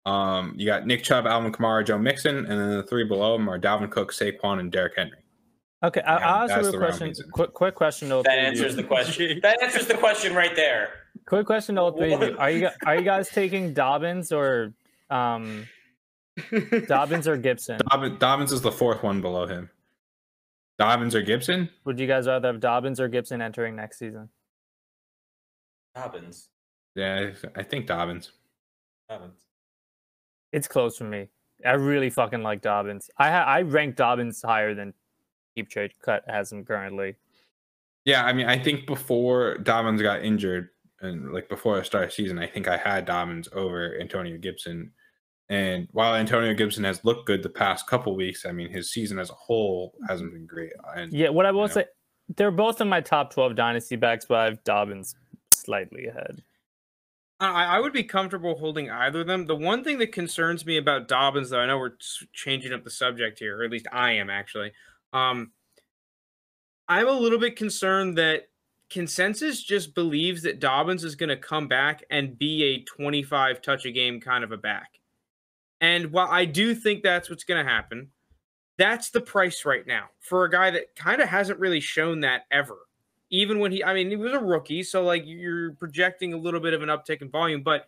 um, you got Nick Chubb, Alvin Kamara, Joe Mixon, and then the three below him are Dalvin Cook, Saquon, and Derrick Henry. Okay, I'll, I'll ask you a question. Quick, quick question though. That answers the question. that answers the question right there. Quick question to all three of you. Are you are you guys taking Dobbins or um, Dobbins or Gibson? Dobbins, Dobbins is the fourth one below him. Dobbins or Gibson? Would you guys rather have Dobbins or Gibson entering next season? Dobbins. Yeah, I think Dobbins. Dobbins. It's close for me. I really fucking like Dobbins. I ha- I rank Dobbins higher than Keep Trade Cut has him currently. Yeah, I mean, I think before Dobbins got injured and like before the start of season, I think I had Dobbins over Antonio Gibson And while Antonio Gibson has looked good the past couple weeks, I mean his season as a whole hasn't been great. And Yeah, what I will know. say, they're both in my top 12 dynasty backs, but I have Dobbins slightly ahead. I, I would be comfortable holding either of them. The one thing that concerns me about Dobbins, though, I know we're changing up the subject here, or at least I am actually. Um, I'm a little bit concerned that consensus just believes that Dobbins is going to come back and be a 25 touch a game kind of a back. And while I do think that's what's going to happen, that's the price right now for a guy that kind of hasn't really shown that ever even when he I mean he was a rookie, so like you're projecting a little bit of an uptick in volume, but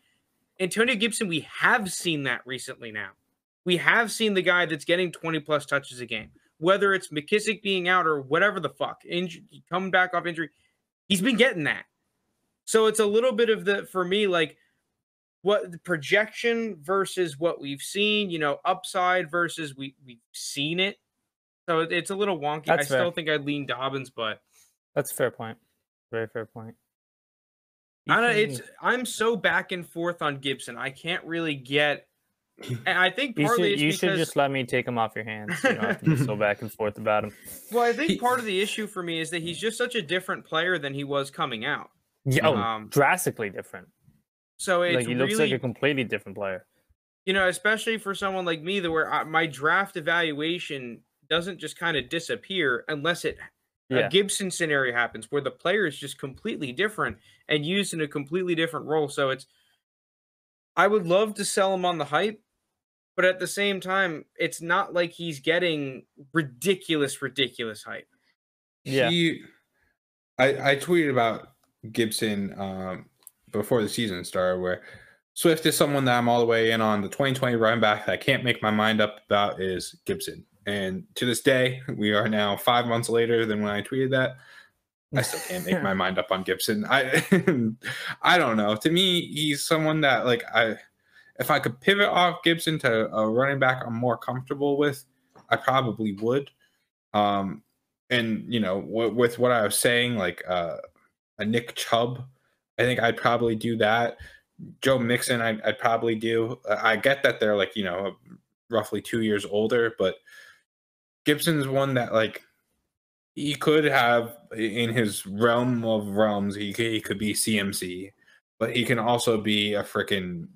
Antonio Gibson, we have seen that recently now. We have seen the guy that's getting 20 plus touches a game, whether it's McKissic being out or whatever the fuck, inj- coming back off injury, he's been getting that. So it's a little bit of the for me like what the projection versus what we've seen, you know, upside versus we we've seen it. So it's a little wonky. I That's still think I'd lean Dobbins, but That's a fair point. Very fair point. You I don't, can- it's I'm so back and forth on Gibson. I can't really get. And I think you partly should, it's you because should just let me take him off your hands. You don't have to be so back and forth about him. well, I think part of the issue for me is that he's just such a different player than he was coming out. Yeah, oh, Um, drastically different. So it's Like he looks really like a completely different player. you know, especially for someone like me, that where I, my draft evaluation doesn't just kind of disappear unless it Yeah. a Gibson scenario happens where the player is just completely different and used in a completely different role. So it's I would love to sell him on the hype, but at the same time, it's not like he's getting ridiculous, ridiculous hype. Yeah. He, I, I tweeted about Gibson um, before the season started, where Swift is someone that I'm all the way in on. The 2020 running back that I can't make my mind up about is Gibson. And to this day, we are now five months later than when I tweeted that. I still can't make my mind up on Gibson. I I don't know. To me, he's someone that like I if I could pivot off Gibson to a running back I'm more comfortable with, I probably would. Um and you know, w- with what I was saying like uh a Nick Chubb, I think I'd probably do that. Joe Mixon I'd, I'd probably do. I get that they're like, you know, roughly 2 years older, but Gibson's one that like he could have in his realm of realms he could, he could be CMC, but he can also be a freaking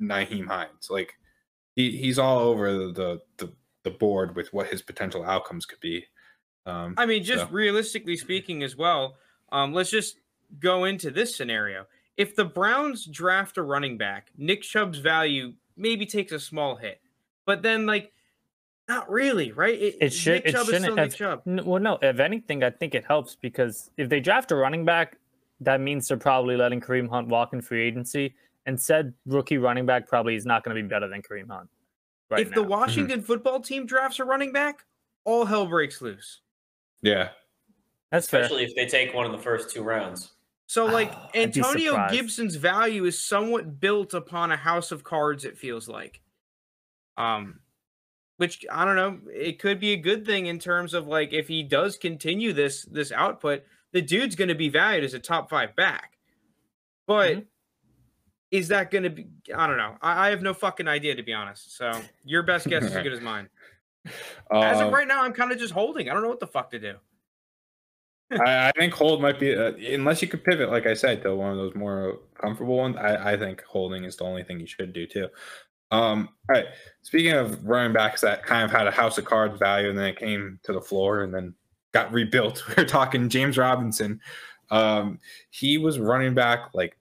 Nyheim Hines. Like he, he's all over the, the the the board with what his potential outcomes could be. Um, I mean, just So- realistically speaking, as well. Um, let's just go into this scenario. If the Browns draft a running back, Nick Chubb's value maybe takes a small hit, but then like, not really, right? It should. Nick It Chubb is shouldn't. still Nick Chubb. Well, no. If anything, I think it helps because if they draft a running back, that means they're probably letting Kareem Hunt walk in free agency, and said rookie running back probably is not going to be better than Kareem Hunt. Right if the now. Washington football team drafts a running back, all hell breaks loose. yeah, That's fair. especially if they take one in the first two rounds. So, like, Oh, Antonio. Gibson's value is somewhat built upon a house of cards, it feels like. Um, which I don't know, it could be a good thing in terms of like if he does continue this this output, the dude's gonna be valued as a top five back. But Mhm. is that gonna be I don't know. I, I have no fucking idea to be honest. So your best guess is as good as mine. As of Um, right now, I'm kind of just holding. I don't know what the fuck to do. I, I think hold might be uh, unless you could pivot, like I said, to one of those more comfortable ones. I, I think holding is the only thing you should do too. Um, all right. Speaking of running backs that kind of had a house of cards value and then it came to the floor and then got rebuilt. We're talking James Robinson. Um, he was running back like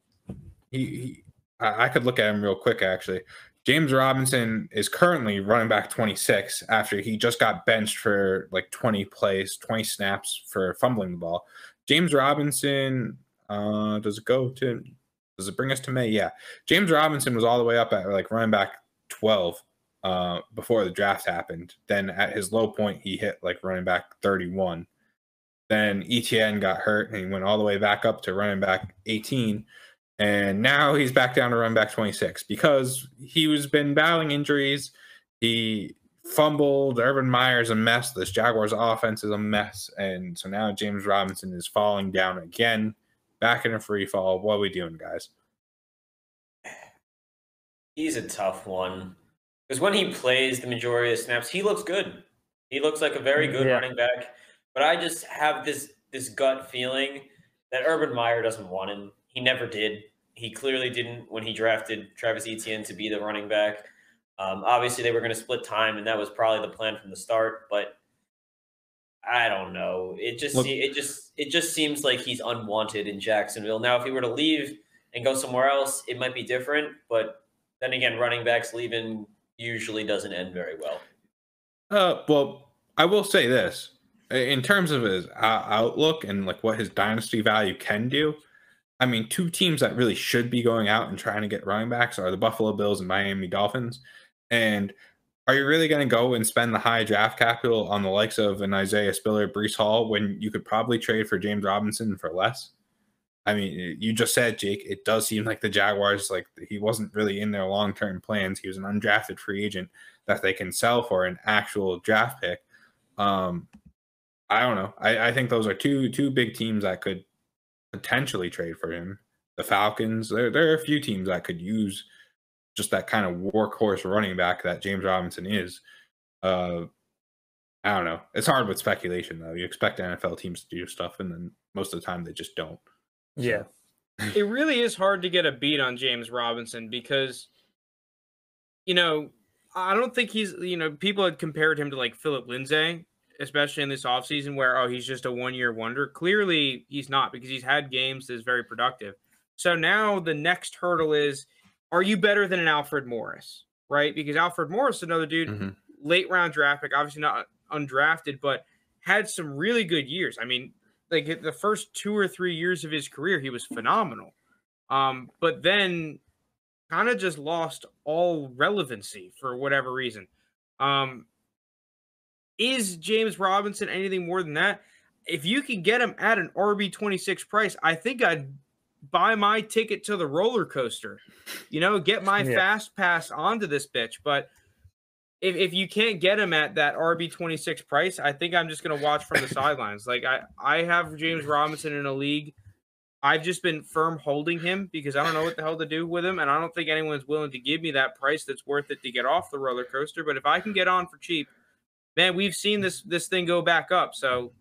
he, he I, I could look at him real quick actually. James Robinson is currently running back 26 after he just got benched for like 20 plays, 20 snaps for fumbling the ball. James Robinson, uh, does it go to, does it bring us to May? Yeah. James Robinson was all the way up at like running back 12 uh, before the draft happened. Then at his low point, he hit like running back 31. Then ETN got hurt and he went all the way back up to running back 18 and now he's back down to running back 26 because he was been battling injuries. He fumbled. Urban Meyer's a mess. This Jaguars offense is a mess, and so now James Robinson is falling down again, back in a free fall. What are we doing, guys? He's a tough one because when he plays the majority of snaps, he looks good. He looks like a very good Yeah. running back. But I just have this this gut feeling that Urban Meyer doesn't want him. He never did. He clearly didn't when he drafted Travis Etienne to be the running back. Um, obviously, they were going to split time, and that was probably the plan from the start. But I don't know. It just Look- it just it just seems like he's unwanted in Jacksonville. Now, if he were to leave and go somewhere else, it might be different. But then again, running backs leaving usually doesn't end very well. Uh, well, I will say this in terms of his uh, outlook and like what his dynasty value can do. I mean, two teams that really should be going out and trying to get running backs are the Buffalo Bills and Miami Dolphins. And are you really going to go and spend the high draft capital on the likes of an Isaiah Spiller, Breece Hall, when you could probably trade for James Robinson for less? I mean, you just said, Jake, it does seem like the Jaguars, like he wasn't really in their long term plans. He was an undrafted free agent that they can sell for an actual draft pick. Um, I don't know. I, I think those are two two big teams that could potentially trade for him. The Falcons. There there are a few teams that could use just that kind of workhorse running back that James Robinson is. Uh, I don't know. It's hard with speculation though. You expect NFL teams to do stuff, and then most of the time they just don't. Yeah. it really is hard to get a beat on James Robinson because, you know, I don't think he's, you know, people had compared him to like Philip Lindsay, especially in this offseason where, oh, he's just a one year wonder. Clearly, he's not because he's had games that's very productive. So now the next hurdle is are you better than an Alfred Morris? Right? Because Alfred Morris, another dude, Mhm. late round draft pick, obviously not undrafted, but had some really good years. I mean, like the first two or three years of his career, he was phenomenal. Um, but then kind of just lost all relevancy for whatever reason. Um, is James Robinson anything more than that? If you can get him at an RB26 price, I think I'd buy my ticket to the roller coaster. You know, get my Yeah. fast pass onto this bitch. But if, if you can't get him at that RB26 price, I think I'm just going to watch from the sidelines. Like I, I have James Robinson in a league. I've just been firm holding him because I don't know what the hell to do with him, and I don't think anyone's willing to give me that price that's worth it to get off the roller coaster. But if I can get on for cheap, man, we've seen this this thing go back up. So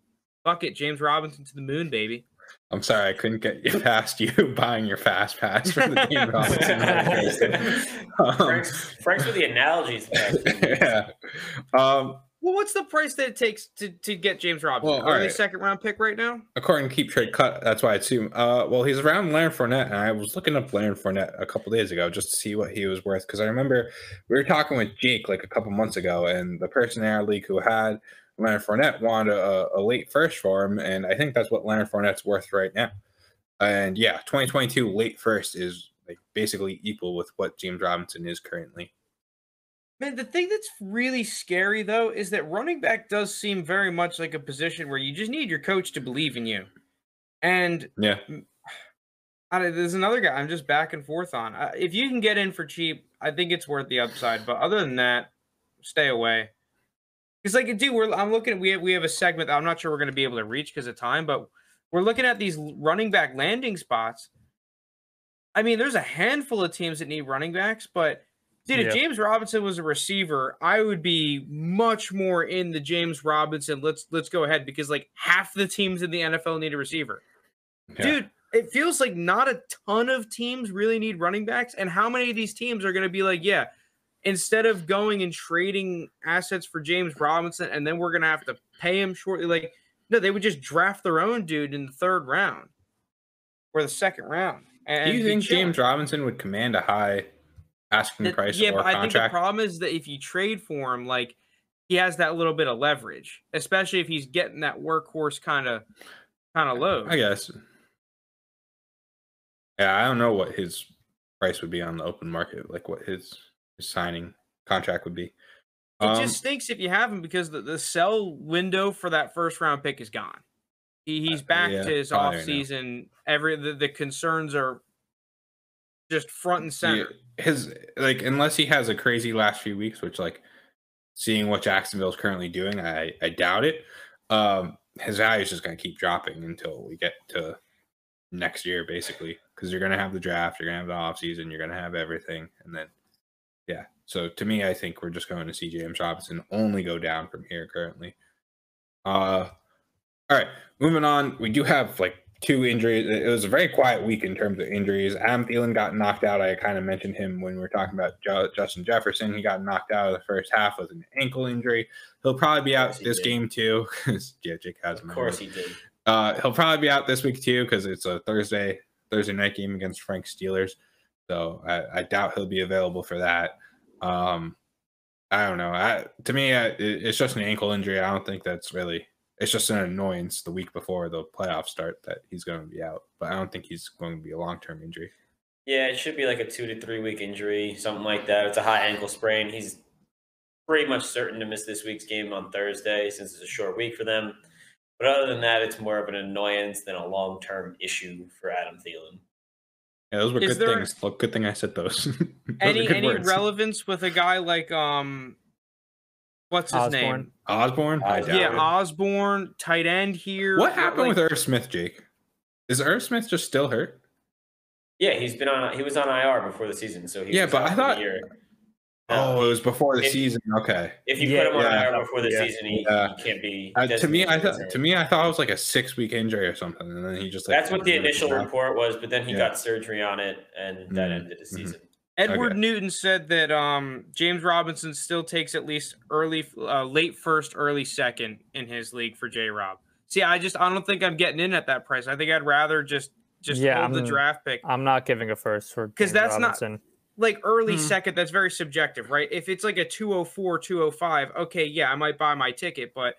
fuck it, James Robinson to the moon, baby. I'm sorry, I couldn't get you past you buying your fast pass for the James Robinson. Um, Frank's, Frank's with the analogies. man. yeah. Um, Well, what's the price that it takes to, to get James Robinson? Well, Are they second round pick right now? according to Keep Trade Cut, that's why I assume. Uh, well, he's around Leonard Fournette, and I was looking up Leonard Fournette a couple days ago just to see what he was worth because I remember we were talking with Jake like a couple months ago, and the person in our league who had Leonard Fournette wanted a, a late first for him, and I think that's what Leonard Fournette's worth right now. And yeah, 2022 late first is like basically equal with what James Robinson is currently. Man, the thing that's really scary though is that running back does seem very much like a position where you just need your coach to believe in you. And Yeah. I there's another guy I'm just back and forth on. Uh, if you can get in for cheap, I think it's worth the upside. But other than that, stay away. Because like, dude, we're I'm looking. We have we have a segment. that I'm not sure we're going to be able to reach because of time, but we're looking at these running back landing spots. I mean, there's a handful of teams that need running backs, but dude, if James Robinson was a receiver, I would be much more in the James Robinson. Let's let's go ahead because like half the teams in the NFL need a receiver. Yeah. Dude, it feels like not a ton of teams really need running backs. And how many of these teams are going to be like, yeah, instead of going and trading assets for James Robinson and then we're going to have to pay him shortly? Like, no, they would just draft their own dude in the third round or the second round. And Do you think. James Robinson would command a high asking The- price yeah, but I think the problem is that if you trade for him, like he has that little bit of leverage, especially if he's getting that workhorse kind of kind of low. I guess. Yeah, I don't know what his price would be on the open market, like what his signing contract would be. It Um, just stinks if you have him because the, the sell window for that first round pick is gone. He, he's Uh, back yeah, to his probably off season. Every the, the concerns are just front and yeah, center. his like unless he has a crazy last few weeks, which like seeing what Jacksonville's currently doing, I I doubt it. Um, his value is just going to keep dropping until we get to next year, basically, because you're going to have the draft, you're going to have the off season, you're going to have everything, and then yeah. So to me, I think we're just going to see James Robinson only go down from here currently. Uh, all right, moving on. We do have like two injuries. It was a very quiet week in terms of injuries. Adam Thielen got knocked out. I kind of mentioned him when we were talking about Justin Jefferson. He got knocked out of the first half with an ankle injury. He'll probably be out this did. game too. yeah, Jake has. Of course he did. Uh, he'll probably be out this week too because it's a Thursday Thursday night game against Frank Steelers. So I, I doubt he'll be available for that. Um, I don't know. I, to me, I, it's just an ankle injury. I don't think that's really it's just an annoyance the week before the playoffs start that he's going to be out. But I don't think he's going to be a long term injury. Yeah, it should be like a two to three week injury, something like that. It's a high ankle sprain. He's pretty much certain to miss this week's game on Thursday since it's a short week for them. But other than that, it's more of an annoyance than a long term issue for Adam Thielen. Yeah, those were Is good things. Look, good thing I said those. those any any words. relevance with a guy like um what's his Osborn. name? Osborn? yeah, Osborn, tight end here. What happened like, with Irv Smith, Jake? Is Irv Smith just still hurt? Yeah, he's been on. He was on IR before the season, so he yeah. But I thought. Oh, it was before the if, season. Okay. If you yeah, put him on yeah, IR before the yeah, season, he, he, can't be. Uh, to me, I thought. To me, I thought it was like a six week injury or something, and then he just. Like, That's what the initial report was, but then he got surgery on it, and that mm-hmm. ended the season. Mm-hmm. Edward okay. Newton said that um, James Robinson still takes at least early, uh, late first, early second in his league for J Rob. See, I just I don't think I'm getting in at that price. I think I'd rather just just yeah, hold I'm, the draft pick. I'm not giving a first for because that's Robinson. not like early hmm. second. That's very subjective, right? If it's like a 204, 205, okay, yeah, I might buy my ticket, but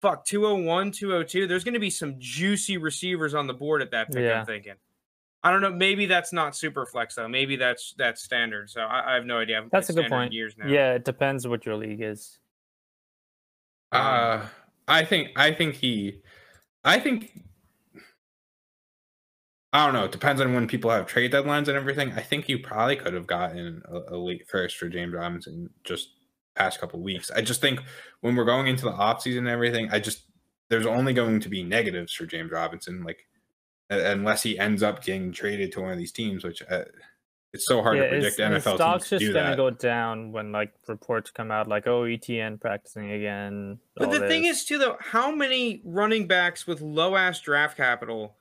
fuck 201, 202. There's going to be some juicy receivers on the board at that pick. Yeah. I'm thinking. I don't know. Maybe that's not super flex though. Maybe that's that's standard. So I, I have no idea. That's a good point. Years now. Yeah, it depends what your league is. Uh, I think I think he, I think. I don't know. It depends on when people have trade deadlines and everything. I think you probably could have gotten a, a late first for James Robinson just past couple weeks. I just think when we're going into the off season and everything, I just there's only going to be negatives for James Robinson. Like unless he ends up getting traded to one of these teams, which uh, it's so hard yeah, to predict. NFL his stock's just gonna that. go down when like reports come out, like oh ETN practicing again. But the this. thing is, too, though, how many running backs with low ass draft capital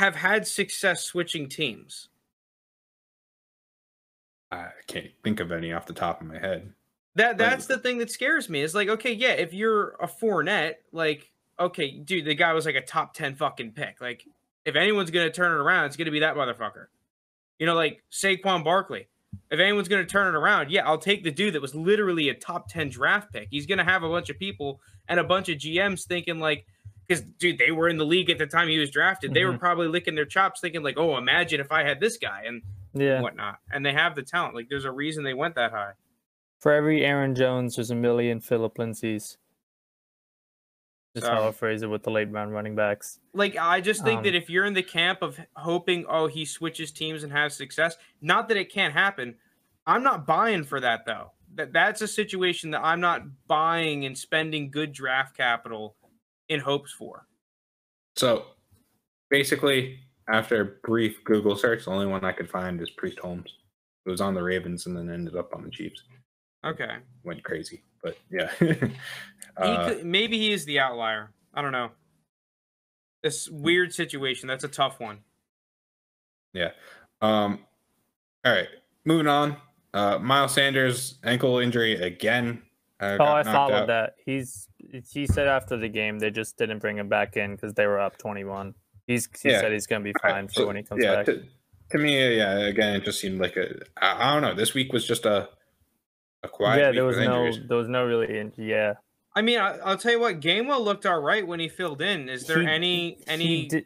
have had success switching teams? I can't think of any off the top of my head. That that's but, the thing that scares me. Is like, okay, yeah, if you're a Fournette, like, okay, dude, the guy was like a top ten fucking pick. Like, if anyone's going to turn it around, it's going to be that motherfucker. You know, like Saquon Barkley. If anyone's going to turn it around, yeah, I'll take the dude that was literally a top 10 draft pick. He's going to have a bunch of people and a bunch of GMs thinking, like, because, dude, they were in the league at the time he was drafted. Mm-hmm. They were mm-hmm. probably licking their chops thinking, like, oh, imagine if I had this guy and yeah. whatnot. And they have the talent. Like, there's a reason they went that high. For every Aaron Jones, there's a million Philip Lindsays. Just um, how I phrase it with the late round running backs. Like I just think um, that if you're in the camp of hoping, oh, he switches teams and has success, not that it can't happen. I'm not buying for that though. That that's a situation that I'm not buying and spending good draft capital in hopes for. So basically, after a brief Google search, the only one I could find is Priest Holmes. It was on the Ravens and then ended up on the Chiefs. Okay. Went crazy, but yeah. uh, he could, maybe he is the outlier. I don't know. This weird situation. That's a tough one. Yeah. Um. All right. Moving on. Uh, Miles Sanders ankle injury again. Uh, oh, I followed out. that. He's he said after the game they just didn't bring him back in because they were up twenty one. He's he yeah. said he's gonna be fine right. for so, when he comes yeah, back. To, to me, yeah. Again, it just seemed like a. I, I don't know. This week was just a a quiet. Yeah, there was no, there was no really. Yeah. I mean, I, will tell you what. Gainwell looked all right when he filled in. Is there he, any any? He, did,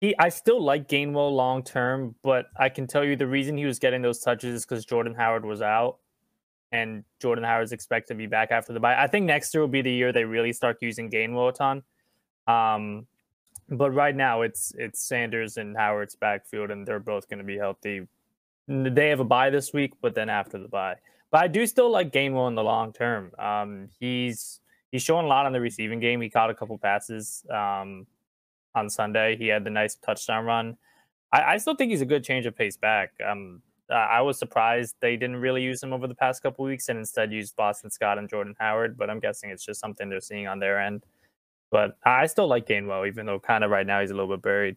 he, I still like Gainwell long term, but I can tell you the reason he was getting those touches is because Jordan Howard was out, and Jordan Howard's expected to be back after the bye. I think next year will be the year they really start using Gainwell a ton. Um, but right now it's it's Sanders and Howard's backfield, and they're both going to be healthy they have a bye this week, but then after the bye. But I do still like Gainwell in the long term. Um, he's he's showing a lot on the receiving game. He caught a couple passes um, on Sunday. He had the nice touchdown run. I, I, still think he's a good change of pace back. Um, Uh, I was surprised they didn't really use him over the past couple weeks and instead used Boston Scott and Jordan Howard. But I'm guessing it's just something they're seeing on their end. But I still like Gainwell, even though kind of right now he's a little bit buried.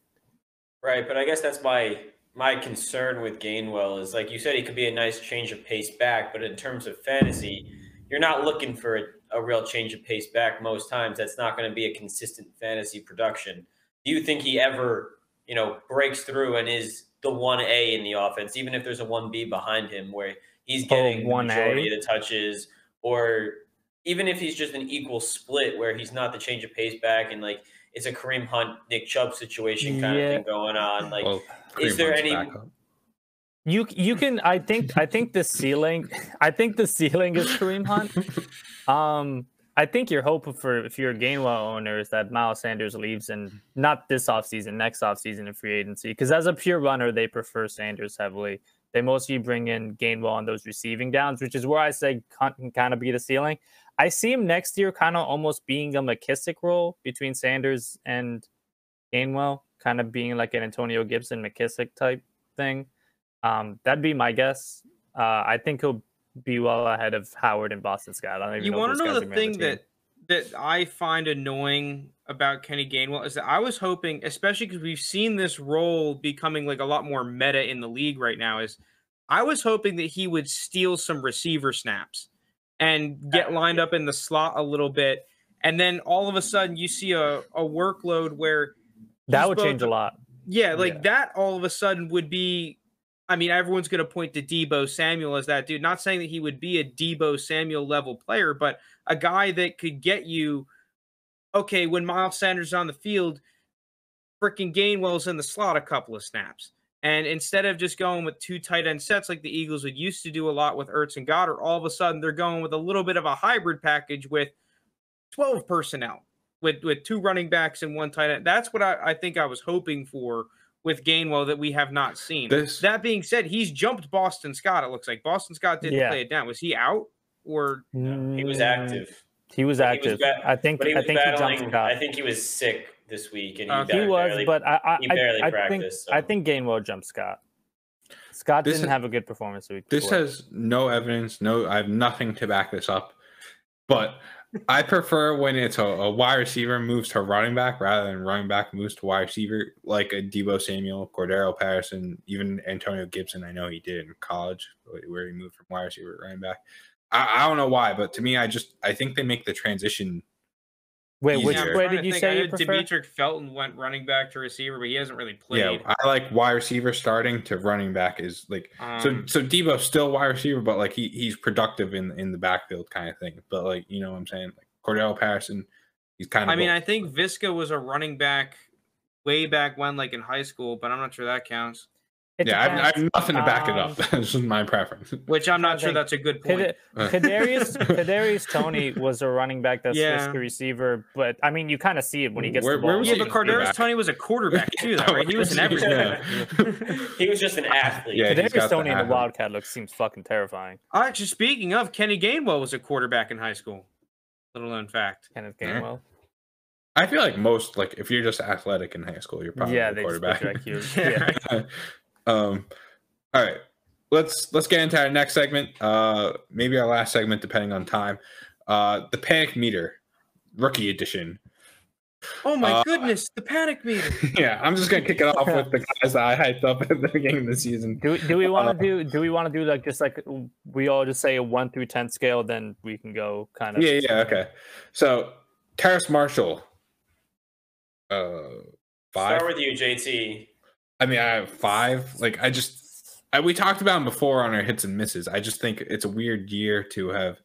Right, but I guess that's my my concern with Gainwell is like you said, he could be a nice change of pace back, but in terms of fantasy, you're not looking for a, a real change of pace back most times. That's not going to be a consistent fantasy production. Do you think he ever, you know, breaks through and is the one A in the offense, even if there's a one B behind him where he's getting Oh, the 1A? majority of the touches, or even if he's just an equal split where he's not the change of pace back and like it's a Kareem Hunt, Nick Chubb situation kind Yeah. of thing going on. Like, Well, is there Hunt's any- You you can I think I think the ceiling I think the ceiling is Kareem Hunt. Um I think you're hoping for if you're a Gainwell owner is that Miles Sanders leaves and not this offseason, next offseason in free agency. Because as a pure runner, they prefer Sanders heavily. They mostly bring in Gainwell on those receiving downs, which is where I say Hunt can kind of be the ceiling. I see him next year kind of almost being a McKissic role between Sanders and Gainwell, kind of being like an Antonio Gibson McKissic type thing. Um, that'd be my guess. Uh, I think he'll be well ahead of Howard and Boston Scott. I don't even You know. want to know the thing team. that that I find annoying about Kenny Gainwell is that I was hoping, especially because we've seen this role becoming like a lot more meta in the league right now, is I was hoping that he would steal some receiver snaps and get lined up in the slot a little bit, and then all of a sudden you see a, a workload where that would both change a lot. yeah, like Yeah. that all of a sudden would be. I mean, everyone's going to point to Deebo Samuel as that dude. Not saying that he would be a Deebo Samuel level player, but a guy that could get you. Okay, when Miles Sanders is on the field, freaking Gainwell's in the slot a couple of snaps. And instead of just going with two tight end sets like the Eagles would used to do a lot with Ertz and Goedert, all of a sudden they're going with a little bit of a hybrid package with 12 personnel with with two running backs and one tight end. That's what I, I think I was hoping for with Gainwell that we have not seen. This- that being said, he's jumped Boston Scott. It looks like Boston Scott didn't Yeah. play it down. Was he out or he was Mm, active. He was But he was active. ba- I think. But he I was think he jumped. Scott. I think he was sick this week, and he, Uh, he barely- was, but I, I, he I- barely I, think practiced, I think Gainwell jumped Scott. Scott This didn't is- have a good performance the week This before. has no evidence. No, I have nothing to back this up. But I prefer when it's a, a wide receiver moves to running back rather than running back moves to wide receiver, like a Deebo Samuel, Cordarrelle Patterson, even Antonio Gibson. I know he did in college where he moved from wide receiver to running back. I, I don't know why, but to me, I just I think they make the transition. Wait, which easier. Way did you think. Say you prefer? Demetric Felton went running back to receiver, but he hasn't really played. Yeah, I like wide receiver starting to running back is like so Um, so Deebo's still wide receiver, but like he he's productive in in the backfield kind of thing. But like you know what I'm saying, like Cordarrelle Patterson, he's kind of I mean, both. I think Visca was a running back way back when, like in high school, but I'm not sure that counts. It yeah, I have, I have nothing to back it up. Um, That's just my preference. Which I'm I not sure that's a good point. Kad- Kadarius Kadarius Toney was a running back that Yeah. switched to receiver, but I mean, you kind of see it when he gets Where- the where ball. was yeah, he but a quarterback? Kadarius Toney was a quarterback too, though, right? He was an Yeah. he was just an athlete. Yeah, Kadarius got the Tony in the. Wildcat look seems fucking terrifying. Actually, speaking of, Kenny Gainwell was a quarterback in high school. Little known fact. Kenneth Yeah. Gainwell. I feel like most like if you're just athletic in high school, you're probably Yeah, a they just quarterback. put you. Yeah. Yeah. um, all right, let's let's get into our next segment. Uh, maybe our last segment, depending on time. Uh, the panic meter, rookie edition. Oh my Uh, goodness, the panic meter. yeah, I'm just gonna kick it off with the guys that I hyped up at the beginning of the season. Do do we want Uh, to do do we want to do like just like we all just say a one through ten scale, then we can go kind of Yeah, yeah, okay. So Terrace Marshall, uh, five. Start with you, JT. I mean, I have five. Like, I just, I, we talked about him before on our hits and misses. I just think it's a weird year to have.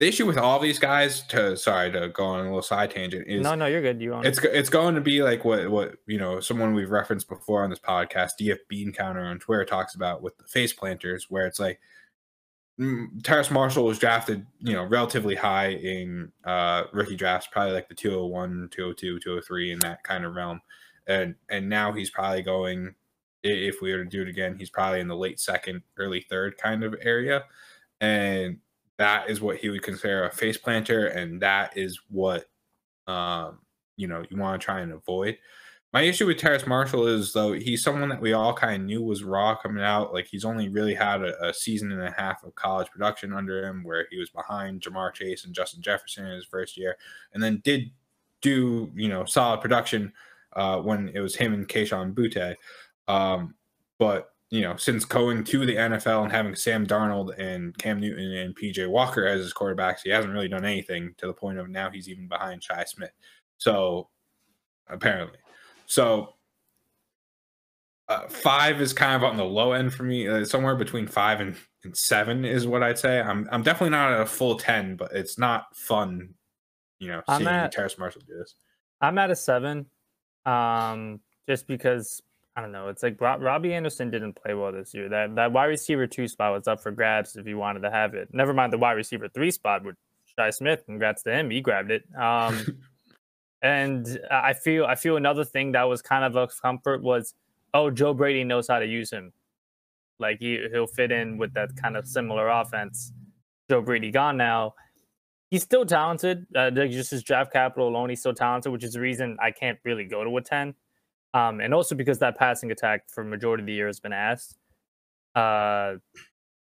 The issue with all these guys, to sorry to go on a little side tangent, is No, no, you're good. You on it's it's going to be like what what you know someone we've referenced before on this podcast, DF Bean Counter on Twitter talks about with the face planters, where it's like mm, Terrace Marshall was drafted, you know, relatively high in uh rookie drafts, probably like the 201, 202, 203 in that kind of realm. And and now he's probably going if we were to do it again, he's probably in the late second, early third kind of area. And that is what he would consider a face planter, and that is what um you know you want to try and avoid. My issue with Terrace Marshall is though he's someone that we all kind of knew was raw coming out. Like he's only really had a, a, season and a half of college production under him, where he was behind Ja'Marr Chase and Justin Jefferson in his first year, and then did do you know solid production uh, when it was him and Kayshon Boutte. Um, but you know, since going to the NFL and having Sam Darnold and Cam Newton and PJ Walker as his quarterbacks, he hasn't really done anything to the point of now he's even behind Shi Smith. So apparently. So uh, five is kind of on the low end for me. Uh, somewhere between five and, and seven is what I'd say. I'm I'm definitely not at a full ten, but it's not fun, you know, seeing I'm at, Terrace Marshall do this. I'm at a seven, um, just because I don't know. It's like Robbie Anderson didn't play well this year. That that wide receiver two spot was up for grabs if he wanted to have it. Never mind the wide receiver three spot with Shi Smith. Congrats to him. He grabbed it. Um, And I feel I feel another thing that was kind of a comfort was, oh, Joe Brady knows how to use him. Like he he'll fit in with that kind of similar offense. Joe Brady gone now. He's still talented. Uh, just his draft capital alone, he's still talented, which is the reason I can't really go to a 10. Um, and also because that passing attack for majority of the year has been asked. Uh,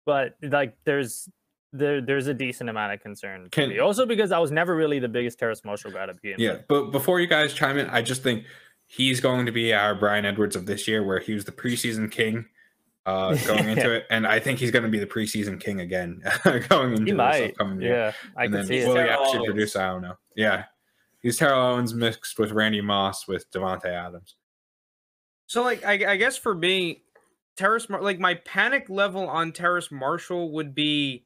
but like there's there there's a decent amount of concern. Can, also because I was never really the biggest Terrace Marshall guy to begin Yeah, but before you guys chime in, I just think he's going to be our Bryan Edwards of this year, where he was the preseason king uh, going into it, and I think he's going to be the preseason king again going into he might. upcoming year. Yeah, I and can then see will it. he actually Owens. produce? I don't know. Yeah, he's Terrell Owens mixed with Randy Moss with Davante Adams. So, like, I, I guess for me, Terrace, like my panic level on Terrace Marshall would be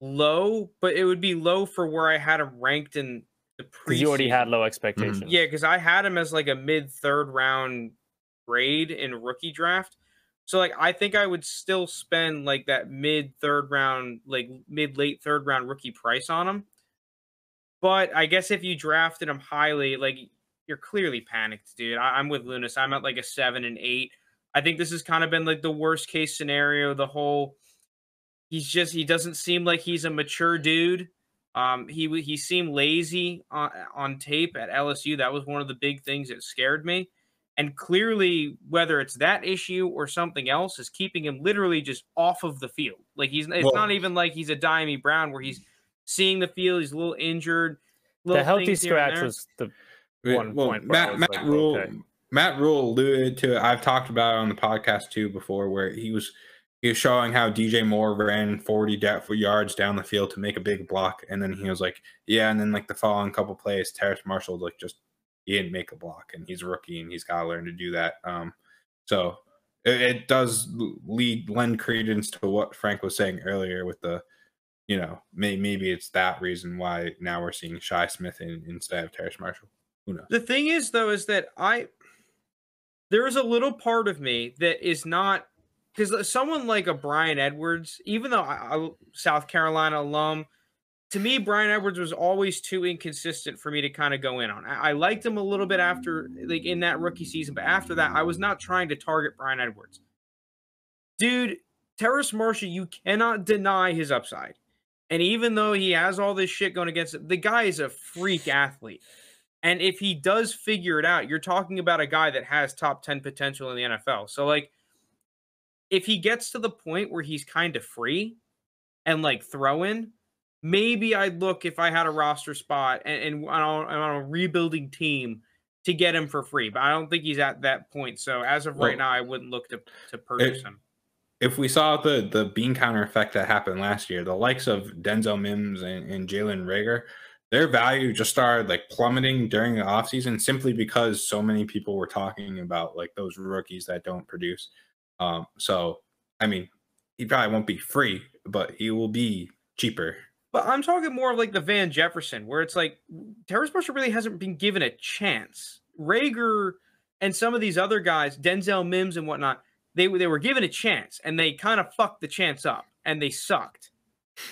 low, but it would be low for where I had him ranked in the pre. You already had low mm-hmm. expectations. Mm-hmm. Yeah, because I had him as like a mid third round grade in rookie draft. So like I think I would still spend like that mid third round, like mid late third round rookie price on him. But I guess if you drafted him highly, like you're clearly panicked, dude. I, am with Lunas. I'm at like a seven and eight. I think this has kind of been like the worst case scenario. The whole he's just he doesn't seem like he's a mature dude. Um, he he seemed lazy on, on tape at LSU. That was one of the big things that scared me. And clearly, whether it's that issue or something else, is keeping him literally just off of the field. Like he's it's well, not even like he's a Dyami Brown where he's seeing the field. He's a little injured. Little the healthy scratch was the one well, point. Matt, Matt like, Rhule okay. Matt Rhule alluded to it. I've talked about it on the podcast too before, where he was he was showing how DJ Moore ran 40 yards down the field to make a big block. And then he was like, yeah. And then like the following couple plays, Terrace Marshall like just, he didn't make a block and he's a rookie and he's got to learn to do that. Um, so it, it, does lead, lend credence to what Frank was saying earlier with the, you know, may, maybe it's that reason why now we're seeing Shi Smith in, instead of Terrace Marshall. Who knows? The thing is though, is that I, there is a little part of me that is not because someone like a Bryan Edwards, even though I, I, South Carolina alum, to me Bryan Edwards was always too inconsistent for me to kind of go in on. I, I, liked him a little bit after, like in that rookie season, but after that, I was not trying to target Bryan Edwards. Dude, Terrace Marshall, you cannot deny his upside. And even though he has all this shit going against it, the guy is a freak athlete. And if he does figure it out, you're talking about a guy that has top 10 potential in the NFL. So, like, if he gets to the point where he's kind of free and like throw in, maybe I'd look if I had a roster spot and, and on, on, a rebuilding team to get him for free. But I don't think he's at that point. So as of well, right now, I wouldn't look to to purchase if, him. If we saw the the bean counter effect that happened last year, the likes of Denzel Mims and, and Jalen Reagor, their value just started like plummeting during the offseason simply because so many people were talking about like those rookies that don't produce. Um, so, I mean, he probably won't be free, but he will be cheaper. But I'm talking more of like the Van Jefferson, where it's like Terrace Marshall really hasn't been given a chance. Reagor and some of these other guys, Denzel Mims and whatnot, they they were given a chance and they kind of fucked the chance up and they sucked.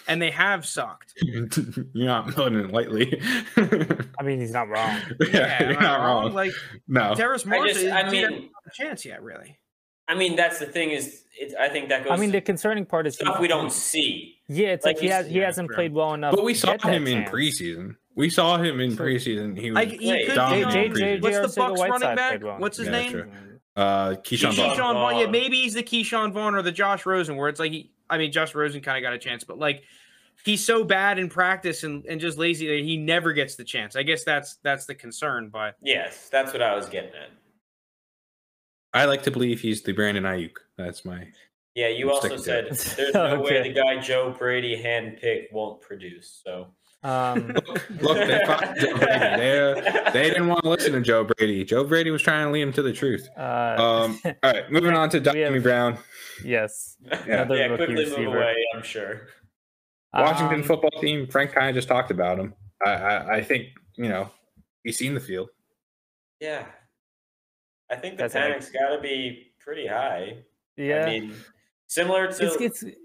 And they have sucked. you're not putting it lightly. I mean, he's not wrong. Yeah, yeah you're not wrong. wrong. Like, no. Terrace Marshall, I, I mean, a chance yet, really. I mean, that's the thing is, it, I think that goes. I mean, the concerning part is stuff we don't see. Yeah, it's like, like he has he hasn't played well enough. But we saw him in preseason. We saw him in preseason. He was I, he could Dom- be J- on- J- J- What's the Arcega Bucks running back? well. What's his Yeah, name? sure. uh, Ke'Shawn Ke'Shawn Vaughn. Vaughn. Yeah, maybe he's the Ke'Shawn Vaughn or the Josh Rosen, where it's like he. I mean, Josh Rosen kind of got a chance, but like he's so bad in practice and, and just lazy that he never gets the chance. I guess that's that's the concern. But Yes, that's what I was getting at. I like to believe he's the Brandon Aiyuk. That's my. Yeah, you I'm also sticking said it. there's no way the guy Joe Brady handpicked won't produce. So Um, Look, they fired Joe Brady. They, uh, they didn't want to listen to Joe Brady. Joe Brady was trying to lead him to the truth. uh, Um, all right, moving on to We Brown. yes. Yeah. Another yeah, rookie quickly move receiver. away. I'm sure. Washington Um, football team. Frank kind of just talked about him. I, I, I think you know he's seen the field. Yeah, I think the That's panic's got to be pretty high. Yeah. I mean, similar to it's, it's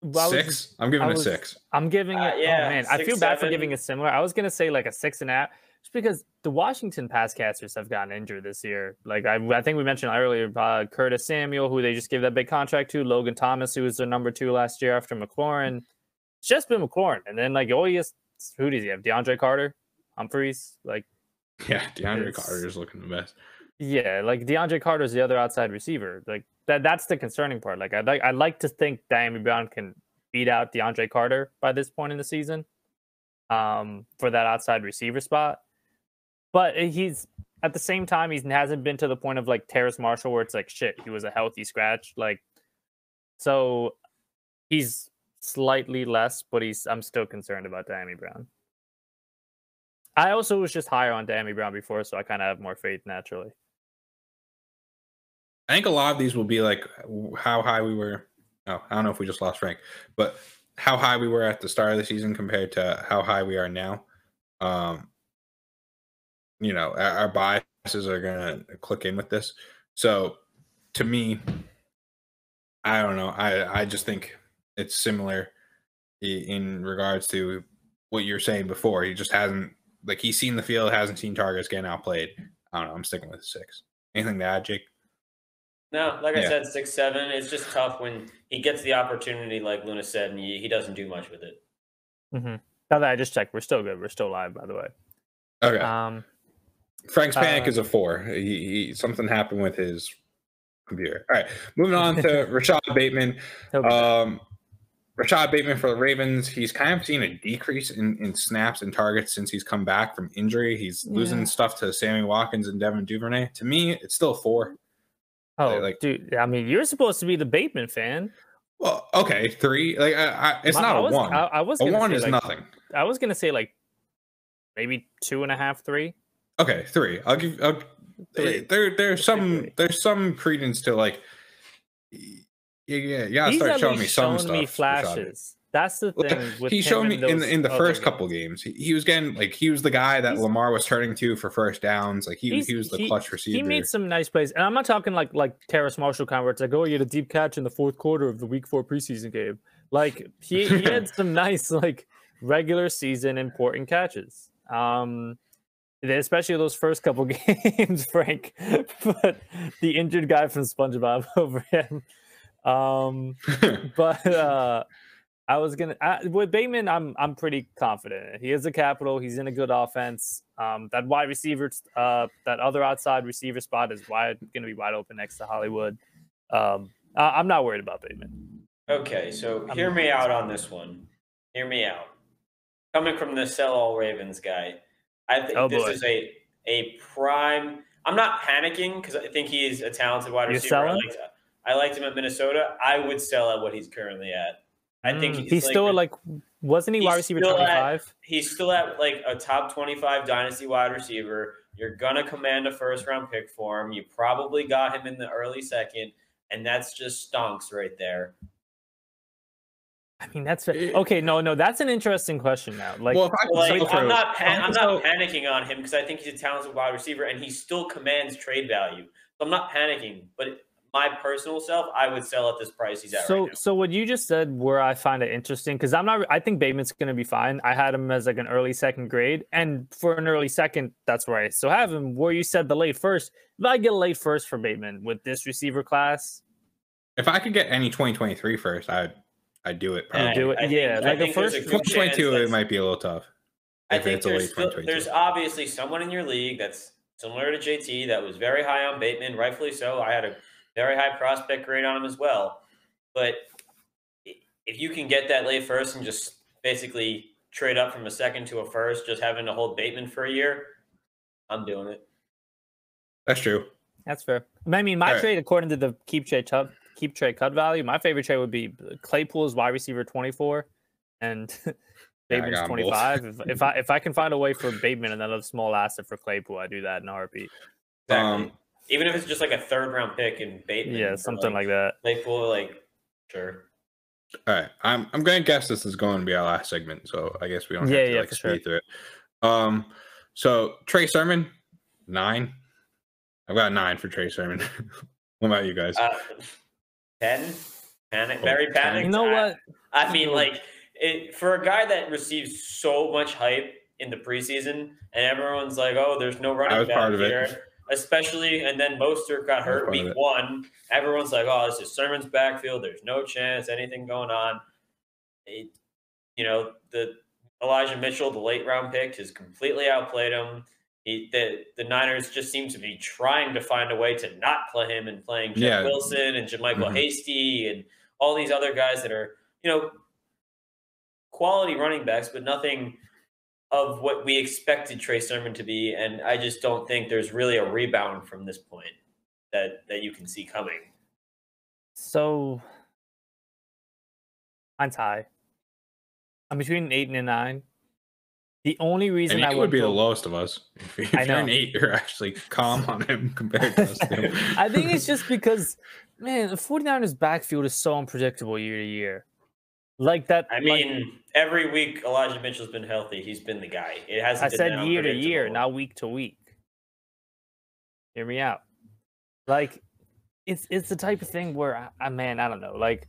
well, I was six. I'm giving I it six. I'm giving it. Uh, oh yeah, man, I feel bad for giving it similar. I was gonna say like a six and a half, just because the Washington pass casters have gotten injured this year. Like I, I think we mentioned earlier, uh, Curtis Samuel, who they just gave that big contract to, Logan Thomas, who was their number two last year after McLaurin. It's just been McLaurin, and then like oh yes, who does he have? DeAndre Carter, Humphries, like. Yeah, DeAndre Carter is looking the best. Yeah, like DeAndre Carter is the other outside receiver. Like that that's the concerning part. Like I'd like I'd like to think Dyami Brown can beat out DeAndre Carter by this point in the season. Um, for that outside receiver spot. But he's at the same time he hasn't been to the point of like Terrace Marshall where it's like shit, he was a healthy scratch. Like so he's slightly less, but he's I'm still concerned about Dyami Brown. I also was just higher on Dyami Brown before, so I kind of have more faith naturally. I think a lot of these will be like how high we were. Oh, I don't know if we just lost Frank, but how high we were at the start of the season compared to how high we are now. Um, you know, our, our biases are gonna click in with this. So, to me, I don't know. I I just think it's similar in regards to what you're saying before. He just hasn't like he's seen the field, hasn't seen targets getting outplayed. I don't know. I'm sticking with six. Anything to add, Jake? No, like I said, six seven. It's just tough when he gets the opportunity, like Luna said, and he, he doesn't do much with it. Mm-hmm. Now that I just checked, we're still good. We're still live, by the way. Okay. Um, Frank's panic uh, is a four. He, he something happened with his computer. All right, moving on to Rashod Bateman. he'll be back. Um, Rashod Bateman for the Ravens. He's kind of seen a decrease in, in snaps and targets since he's come back from injury. He's losing Yeah. stuff to Sammy Watkins and Devin Duvernay. To me, it's still a four. Oh, like- dude. I mean, you're supposed to be the Bateman fan. Well, okay, three. Like I, I, it's My- not I a was, one. I, I was a one is like, nothing. I was gonna say like maybe two and a half, three. Okay, three. I'll give. I'll, Three. Eh, there, there's some, three. there's some credence to like. Yeah, yeah, you gotta He's start showing me some stuff. me flashes. That's the thing. With he showed me in the in the first couple games. He, he was getting like he was the guy that He's- Lamar was turning to for first downs. Like he he was the he- clutch receiver. He made some nice plays, and I'm not talking like like Terrace Marshall kind where it's like, oh, you had a deep catch in the fourth quarter of the Week Four preseason game. Like he, he had some nice like regular season important catches. Um, especially those first couple games, Frank. but the injured guy from SpongeBob over him. Um, but uh, I was gonna I, with Bateman. I'm I'm pretty confident. He is a capital. He's in a good offense. Um, that wide receiver, uh, that other outside receiver spot is wide going to be wide open next to Hollywood. Um, I, I'm not worried about Bateman. Okay, so I'm- hear me out on this one. Hear me out. Coming from the sell all Ravens guy, I think Oh, this boy. is a a prime. I'm not panicking because I think he's a talented wide You're receiver. I liked, I liked him at Minnesota. I would sell at what he's currently at. I think Mm, he's, he's like still a- like, wasn't he he's wide receiver still at- 25? he's still at like a top 25 dynasty wide receiver. You're gonna command a first round pick for him. You probably got him in the early second, and that's just stonks right there. I mean, that's It- okay. No, no, that's an interesting question now. Like, well, like I'm not, pan- I'm not panicking on him because I think he's a talented wide receiver and he still commands trade value. So I'm not panicking, but my personal self, I would sell at this price he's at so right now. so what you just said where i find it interesting because i'm not i think bateman's going to be fine i had him as like an early second grade and for an early second that's where i still have him where you said the late first if i get a late first for bateman with this receiver class if I could get any 2023 first, I'd I'd do it. And Probably. do it, I think- yeah, I like the first- a good chance 2022 it might be a little tough. I if think it's a there's late still, 2022. there's obviously someone in your league that's similar to JT that was very high on Bateman, rightfully so. I had a very high prospect grade on him as well. But if you can get that late first and just basically trade up from a second to a first, just having to hold Bateman for a year, I'm doing it. That's true. That's fair. I mean, my Alright. trade, according to the keep trade cut, keep trade cut value, my favorite trade would be Claypool's wide receiver 24 and Yeah, Bateman's got 'em both. 25. if, if I if I can find a way for Bateman and then a small asset for Claypool, I do that in a heartbeat. Exactly. Um, Even if it's just like a third round pick in Bateman. Yeah, something like that. Claypool, like sure. All right, I'm I'm gonna guess this is going to be our last segment, so I guess we don't Yeah, have to yeah, like speed sure. through it. Um, so Trey Sermon, nine. I've got nine for Trey Sermon. what about you guys? Uh, ten, panic, Oh, very 10. panicked. You know I- what? I mean, like it, for a guy that receives so much hype in the preseason, and everyone's like, "Oh, there's no running back part of it. here," especially, and then Mostert got hurt week one. Everyone's like, "Oh, this is Sermon's backfield. There's no chance anything going on." It, you know, the Elijah Mitchell, the late round pick, has completely outplayed him. He, the the Niners just seem to be trying to find a way to not play him and playing Jeff Yeah. Wilson and JaMycal Mhm. Hasty and all these other guys that are, you know, quality running backs, but nothing of what we expected Trey Sermon to be. And I just don't think there's really a rebound from this point that that you can see coming. So mine's high. I'm between an eight and a nine. The only reason and I would went be the lowest of us. If, if I you're an know. eight, you're actually calm on him compared to us. I think it's just because, man, the 49ers backfield is so unpredictable year to year. Like that. I like, mean, every week Elijah Mitchell's been healthy. He's been the guy. It hasn't. I been said year to year, not week to week. Hear me out. Like, it's it's the type of thing where I, I man, I don't know. Like,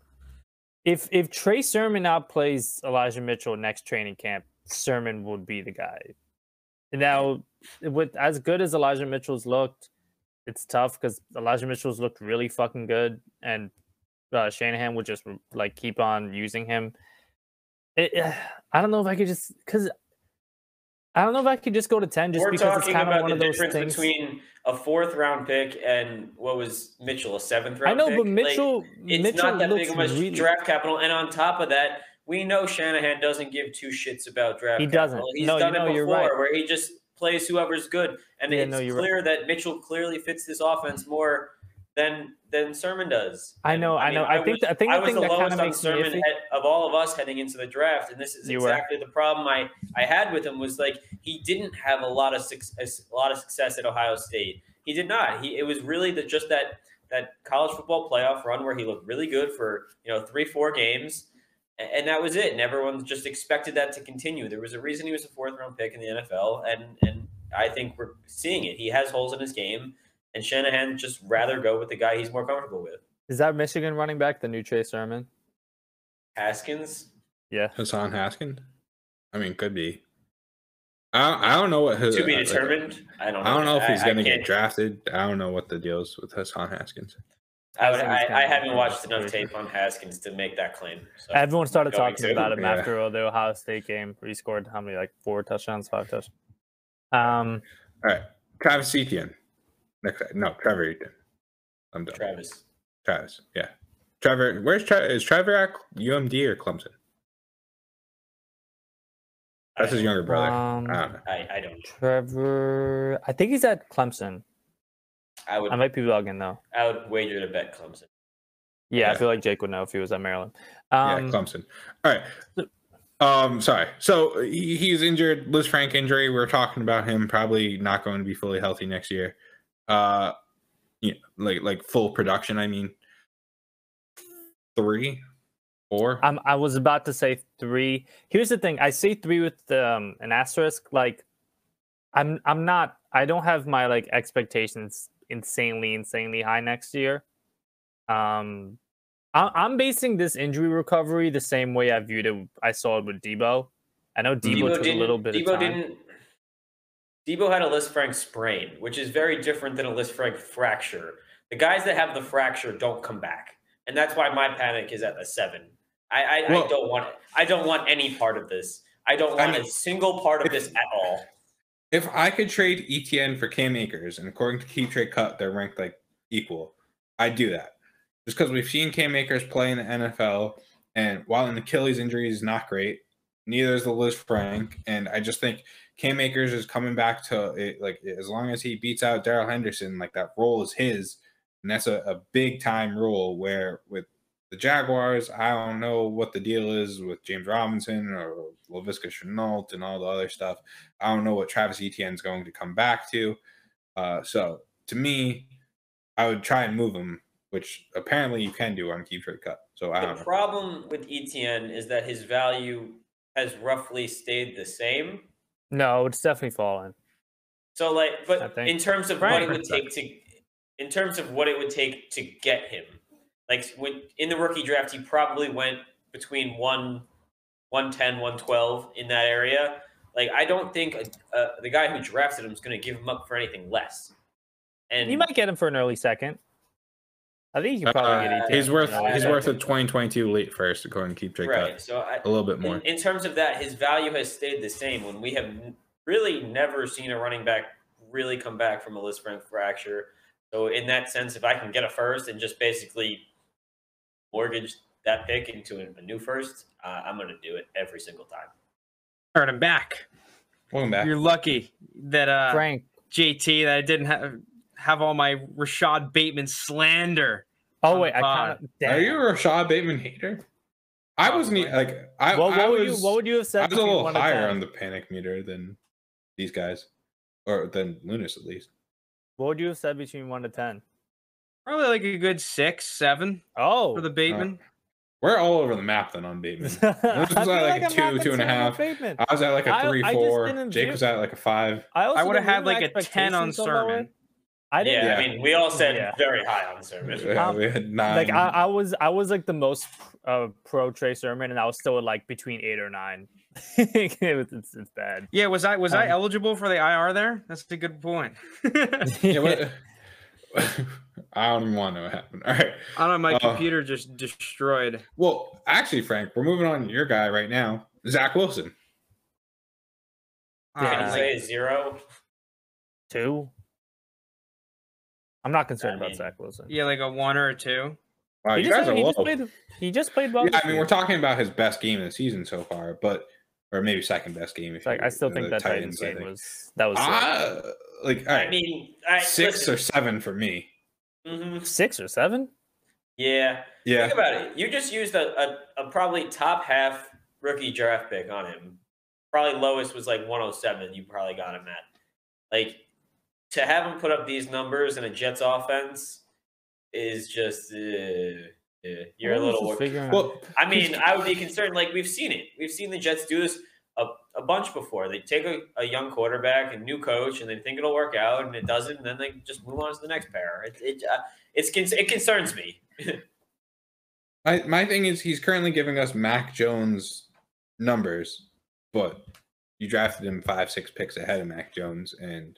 if if Trey Sermon outplays Elijah Mitchell next training camp, Sermon would be the guy. Now, with as good as Elijah Mitchell's looked, it's tough because Elijah Mitchell's looked really fucking good, and uh, Shanahan would just like keep on using him. It, I don't know if I could just because I don't know if I could just go to ten just We're because it's talking kind of about one the of those difference things. between a fourth round pick and what was Mitchell, a seventh round I know, pick? but Like, Mitchell, it's Mitchell not that big of much really. draft capital. And on top of that, we know Shanahan doesn't give two shits about draft He doesn't. capital. He's No, you done know, it you're before right. where he just plays whoever's good. And Yeah, it's no, you're right. clear that Mitchell clearly fits this offense more than than Sermon does. I know, I know. I was- think- I think I was thing the lowest on Sermon head- of all of us heading into the draft, and this is You were. exactly the problem I I had with him was like he didn't have a lot of success, a lot of success at Ohio State. He did not. He it was really the, just that that college football playoff run where he looked really good for you know three four games, a- and that was it. And everyone just expected that to continue. There was a reason he was a fourth round pick in the NFL, and and I think we're seeing it. He has holes in his game, and Shanahan just rather go with the guy he's more comfortable with. Is that Michigan running back the new Trey Sermon? Haskins. Yeah, Hassan Haskins. I mean, could be. I I don't know what his, to be like, determined. I don't. I don't know if he's I- I going to get drafted. I don't know what the deal is with Hassan Haskins. I, would, I, I haven't watched enough tape on Haskins to make that claim. So. everyone started talking to? about him Yeah. after the Ohio State game where he scored how many like four touchdowns, five touchdowns. Um, All right, Travis Etienne. Next, no, Trevor Etienne. I'm done. Travis. Travis, yeah. Trevor, where's Trevor? Is Trevor at UMD or Clemson? That's his younger brother. um, I don't know. I, I don't. Trevor, I think he's at Clemson. I would I might be bugging though. I would wager to bet Clemson. Yeah, I feel like Jake would know if he was at Maryland. yeah, Um, Clemson. All right. Um, sorry. So he, he's injured. Lisfranc injury. We're talking about him probably not going to be fully healthy next year. Uh, yeah, like like full production. I mean, three, four. I'm, I was about to say three. Here's the thing: I say three with um, an asterisk. Like, I'm I'm not. I don't have my like expectations insanely insanely high next year. Um, I, I'm basing this injury recovery the same way I viewed it. I saw it with Deebo. I know Deebo, Deebo took a little bit Deebo of time. didn't. Deebo had a Lisfranc sprain, which is very different than a Lisfranc fracture. The guys that have the fracture don't come back, and that's why my panic is at a seven. I I, Well- I don't want I don't want any part of this. I don't I want a single part of this at all. If I could trade ETN for Cam Akers, and according to Keep Trade Cut, they're ranked like equal, I'd do that. Just because we've seen Cam Akers play in the NFL, and while an Achilles injury is not great, neither is the Lisfranc. And I just think Cam Akers is coming back to it, like as long as he beats out Darrell Henderson, like that role is his, and that's a, a big time role. Where with the Jaguars, I don't know what the deal is with James Robinson or Laviska Shenault and all the other stuff. I don't know what Travis Etienne is going to come back to. Uh, so to me, I would try and move him, which apparently you can do on Keep Trade Cut. So I The don't know. problem with Etienne is that his value has roughly stayed the same. No, it's definitely fallen. So like, but in terms of what it would take to, in terms of what it would take to get him, like when in the rookie draft, he probably went between one, 110, 112 in that area. Like I don't think uh, the guy who drafted him is going to give him up for anything less. And You might get him for an early second. I think you can probably Uh, get ETN. he's for worth an early he's worth a 2022 late first according to Keep Trade right. Cut. So I, A little bit more. in, in terms of that, his value has stayed the same. When we have n- really never seen a running back really come back from a Lisfranc fracture. So in that sense, if I can get a first and just basically mortgage that pick into a, a new first, uh, I'm going to do it every single time. All right, I'm back. Welcome back. You're lucky that uh, Frank. JT that I didn't have have all my Rashod Bateman slander. Oh wait, I uh, kind of. Are you a Rashod Bateman hater? I wasn't like I, What, I what would was you? What would you have said? I was a between little higher on the panic meter than these guys, or than Lunas at least. What would you have said between one to ten? Probably like a good six, seven Oh, for the Bateman. Uh, we're all over the map then on Bateman. I was feel at, like, a I'm two, not two and a concerned half. with Bateman. I was at like a I- three, I four. didn't Jake view- was at like a five. I, I would have had like a ten on expectations so. Sermon. I didn't. Yeah, I mean, we all said Yeah. very high on Sermon. Yeah, Um, we had nine. Like I, I was, I was like the most uh, pro Trey Sermon, and I was still at like between eight or nine. it was, it's, it's bad. Yeah, was I was I Um, eligible for the IR there? That's a good point. yeah, what, I don't even want to know what happened. All right. I don't know, my Uh, computer just destroyed. Well, actually, Frank, we're moving on to your guy right now, Zach Wilson. Uh, Can Yeah. you say zero? Two. I'm not concerned I about mean, Zach Wilson. yeah, like a one or a two. Wow, he you just, guys are he low. just played. He just played well. Yeah, I mean, year. we're talking about his best game of the season so far, but or maybe second best game. If like you- I still the think that Titans, I game think. was that was sick. Ah, like all I mean, I, six listen, or seven for me. mhm. six or seven. Yeah. Yeah, Think about it. You just used a, a, a probably top half rookie draft pick on him. Probably lowest was like 107. You probably got him at. Like to have him put up these numbers in a Jets offense is just uh, yeah, you're a little. figuring well, I mean, I would be concerned. Like we've seen it. We've seen the Jets do this a, a bunch before. They take a, a young quarterback, a new coach, and they think it'll work out, and it doesn't. And then they just move on to the next pair. It it uh, it's it concerns me. my my thing is he's currently giving us Mac Jones numbers, but you drafted him five, six picks ahead of Mac Jones, and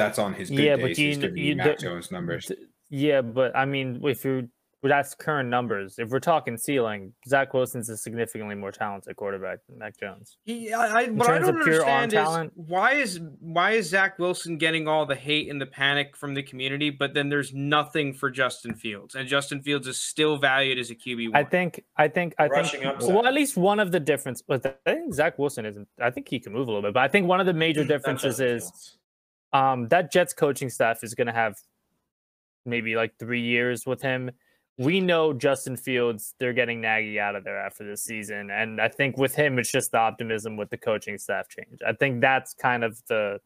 that's on his good Yeah, but you he's kn- giving you you Mac d- Jones numbers. D- Yeah, but I mean, if you that's current numbers. If we're talking ceiling, Zach Wilson's a significantly more talented quarterback than Mac Jones. He, I, I, what I don't of pure arm understand is talent? why is why is Zach Wilson getting all the hate and the panic from the community, but then there's nothing for Justin Fields, and Justin Fields is still valued as a QB. I think, I think, I Rushing think. upside. Well, at least one of the difference. But I think Zach Wilson isn't. I think he can move a little bit, but I think one of the major differences is Fields. Um, that Jets coaching staff is going to have maybe like three years with him. We know Justin Fields, they're getting Nagy out of there after this season. And I think with him, it's just the optimism with the coaching staff change. I think that's kind of the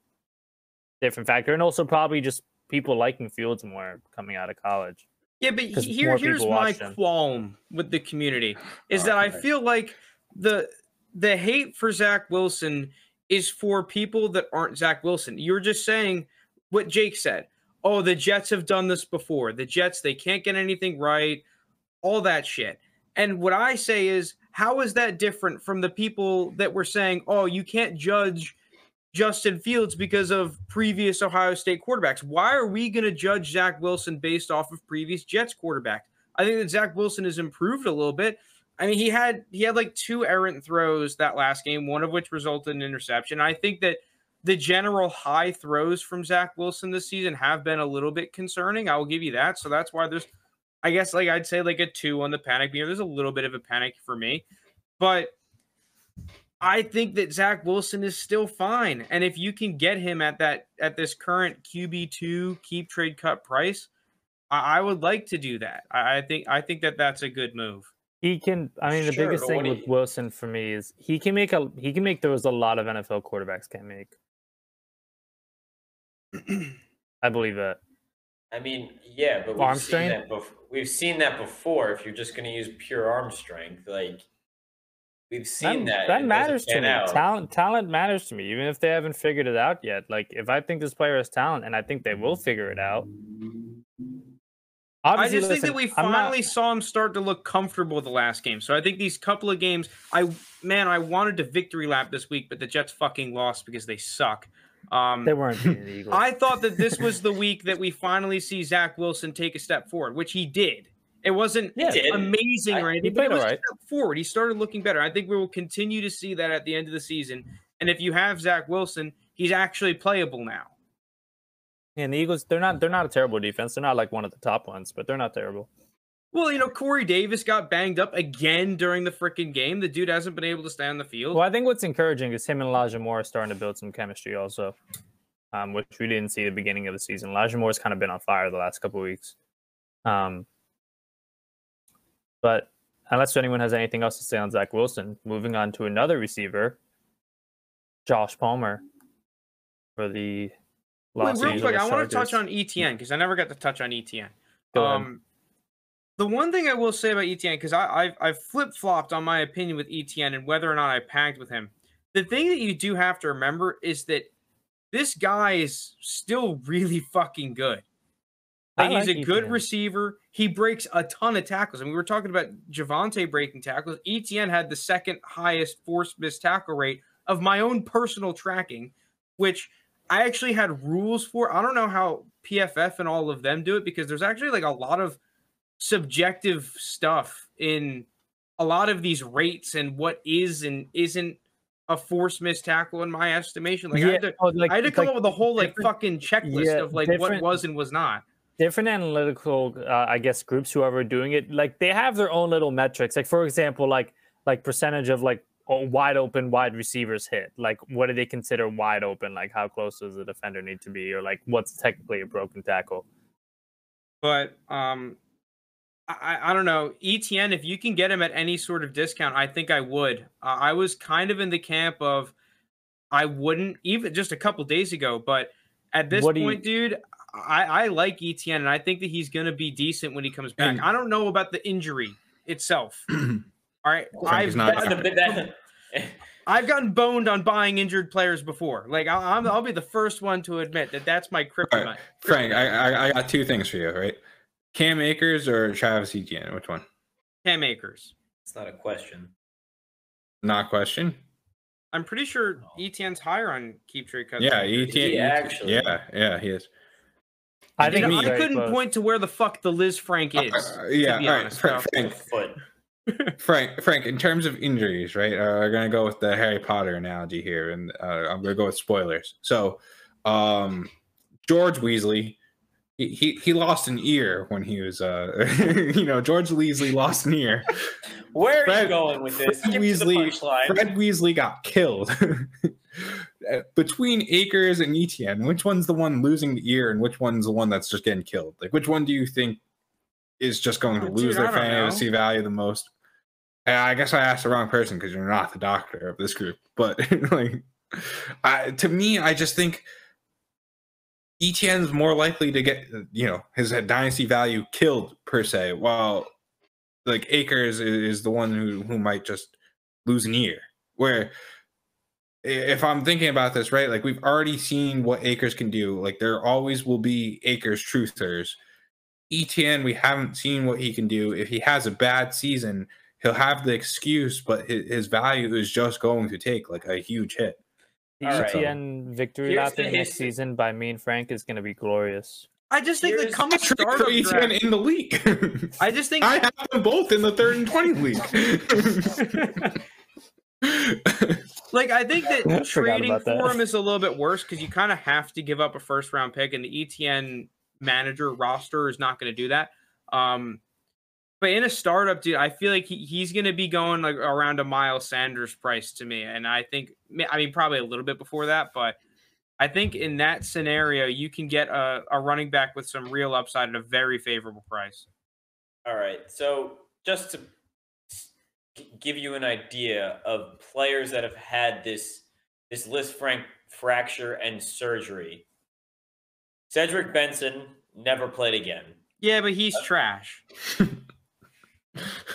different factor. And also probably just people liking Fields more coming out of college. Yeah, but here, here's my qualm with the community is Oh, that I feel like the the hate for Zach Wilson is for people that aren't Zach Wilson. You're just saying what Jake said. Oh, the Jets have done this before. The Jets, they can't get anything right, all that shit. And what I say is, how is that different from the people that were saying, oh, you can't judge Justin Fields because of previous Ohio State quarterbacks. Why are we going to judge Zach Wilson based off of previous Jets quarterbacks? I think that Zach Wilson has improved a little bit. I mean, he had he had like two errant throws that last game, one of which resulted in interception. I think that the general high throws from Zach Wilson this season have been a little bit concerning. I will give you that. So that's why there's, I guess, like I'd say like a two on the panic meter. There's a little bit of a panic for me, but I think that Zach Wilson is still fine. And if you can get him at that at this current QB two keep trade cut price, I, I would like to do that. I, I think I think that that's a good move. He can. I mean, the Sure, biggest thing with you- Wilson for me is he can make a he can make throws a lot of NFL quarterbacks can't make. I believe that. I mean, yeah, but we've seen that. Bef- we've seen that before. If you're just going to use pure arm strength, like we've seen that. that doesn't matters to me. out. Talent talent matters to me, even if they haven't figured it out yet. Like if I think this player has talent, and I think they will figure it out. I Obviously, just think that we I'm not- finally saw him start to look comfortable the last game. So I think these couple of games, I man, I wanted to victory lap this week, but the Jets fucking lost because they suck. Um, they weren't beating the Eagles. I thought that this was the week that we finally see Zach Wilson take a step forward, which he did. It wasn't Yeah. Amazing I- or anything, but it was right. step forward. He started looking better. I think we will continue to see that at the end of the season. And if you have Zach Wilson, he's actually playable now. And the Eagles, they're not they're not a terrible defense. They're not like one of the top ones, but they're not terrible. Well, you know, Corey Davis got banged up again during the freaking game. The dude hasn't been able to stay on the field. Well, I think what's encouraging is him and Elijah Moore are starting to build some chemistry also, um, which we didn't see at the beginning of the season. Elijah Moore's kind of been on fire the last couple of weeks. Um, but unless anyone has anything else to say on Zach Wilson, moving on to another receiver, Josh Palmer for the Wait, Los real quick, I want to touch on ETN because I never got to touch on ETN. Um, the one thing I will say about ETN, because I've I've flip flopped on my opinion with ETN and whether or not I packed with him. The thing that you do have to remember is that this guy is still really fucking good. I Like, he's like a good receiver. He breaks a ton of tackles. I mean, we were talking about Javonte breaking tackles. ETN had the second highest forced missed tackle rate of my own personal tracking, which I actually had rules for. I don't know how PFF and all of them do it because there's actually like a lot of subjective stuff in a lot of these rates and what is and isn't a force missed tackle in my estimation. Like I had to, oh, like- I had to come like up with a whole like fucking checklist yeah, of like what was and was not. different analytical uh, i guess groups whoever are doing it like they have their own little metrics like for example like like percentage of like wide open wide receivers hit? Like what do they consider wide open? Like how close does the defender need to be? Or like what's technically a broken tackle? But um I, I- I don't know. Etn if you can get him at any sort of discount i think i would. Uh, i was kind of in the camp of i wouldn't even just a couple days ago but at this What do you- point dude I, I like etn and i think that he's going to be decent when he comes back. And- i don't know about the injury itself all right I've, not That's Yeah. the bit that. I've gotten boned on buying injured players before like I, I'm, i'll be the first one to admit that that's my kryptonite Frank, I, I I got two things for you, right? Cam Akers or Travis Etienne? Which one? cam akers It's not a question. Not question. i'm pretty sure etn's higher on keep trade cuts Yeah, than Etienne. Etienne- actually? Yeah, yeah, he is. i You think know, I couldn't close. point to where the fuck the Lisfranc is. Uh, yeah, be all right, honest, Frank, Frank, Foot. Frank, Frank. In terms of injuries, right? Uh, we're gonna go with the Harry Potter analogy here, and uh, I'm gonna go with spoilers. So, um, George Weasley, he, he he lost an ear when he was, uh, you know, George Weasley lost an ear. Where are Fred- you going with this? Fred Skip to the Weasley- Fred Weasley got killed. Uh, Between Akers and Etienne, which one's the one losing the ear, and which one's the one that's just getting killed? Like, which one do you think is just going to lose dude, their I don't know. fantasy value the most? Uh, I guess I asked the wrong person because you're not the doctor of this group. But like, I, to me, I just think Etienne's more likely to get you know his dynasty value killed per se, while like Akers is, is the one who who might just lose an ear. Where if I'm thinking about this right, like we've already seen what Akers can do. Like there always will be Akers truthers. Etienne, we haven't seen what he can do. If he has a bad season, he'll have the excuse, but his, his value is just going to take like a huge hit. the All right. etn victory Here's lap the in next history. season by me and frank is going to be glorious I just think that Here's- come Patrick startup for ETN draft, in the league. I just think I have them both in the third and twenty league. like I think that forgot trading that. for him is a little bit worse because you kind of have to give up a first round pick, and the ETN manager roster is not going to do that. Um, but in a startup, dude, I feel like he, he's going to be going like around a Miles Sanders price to me, and I think I mean probably a little bit before that, but I think in that scenario you can get a, a running back with some real upside at a very favorable price. All right. So just to give you an idea of players that have had this this Lisfranc fracture and surgery. Cedric Benson never played again. Yeah, but he's trash.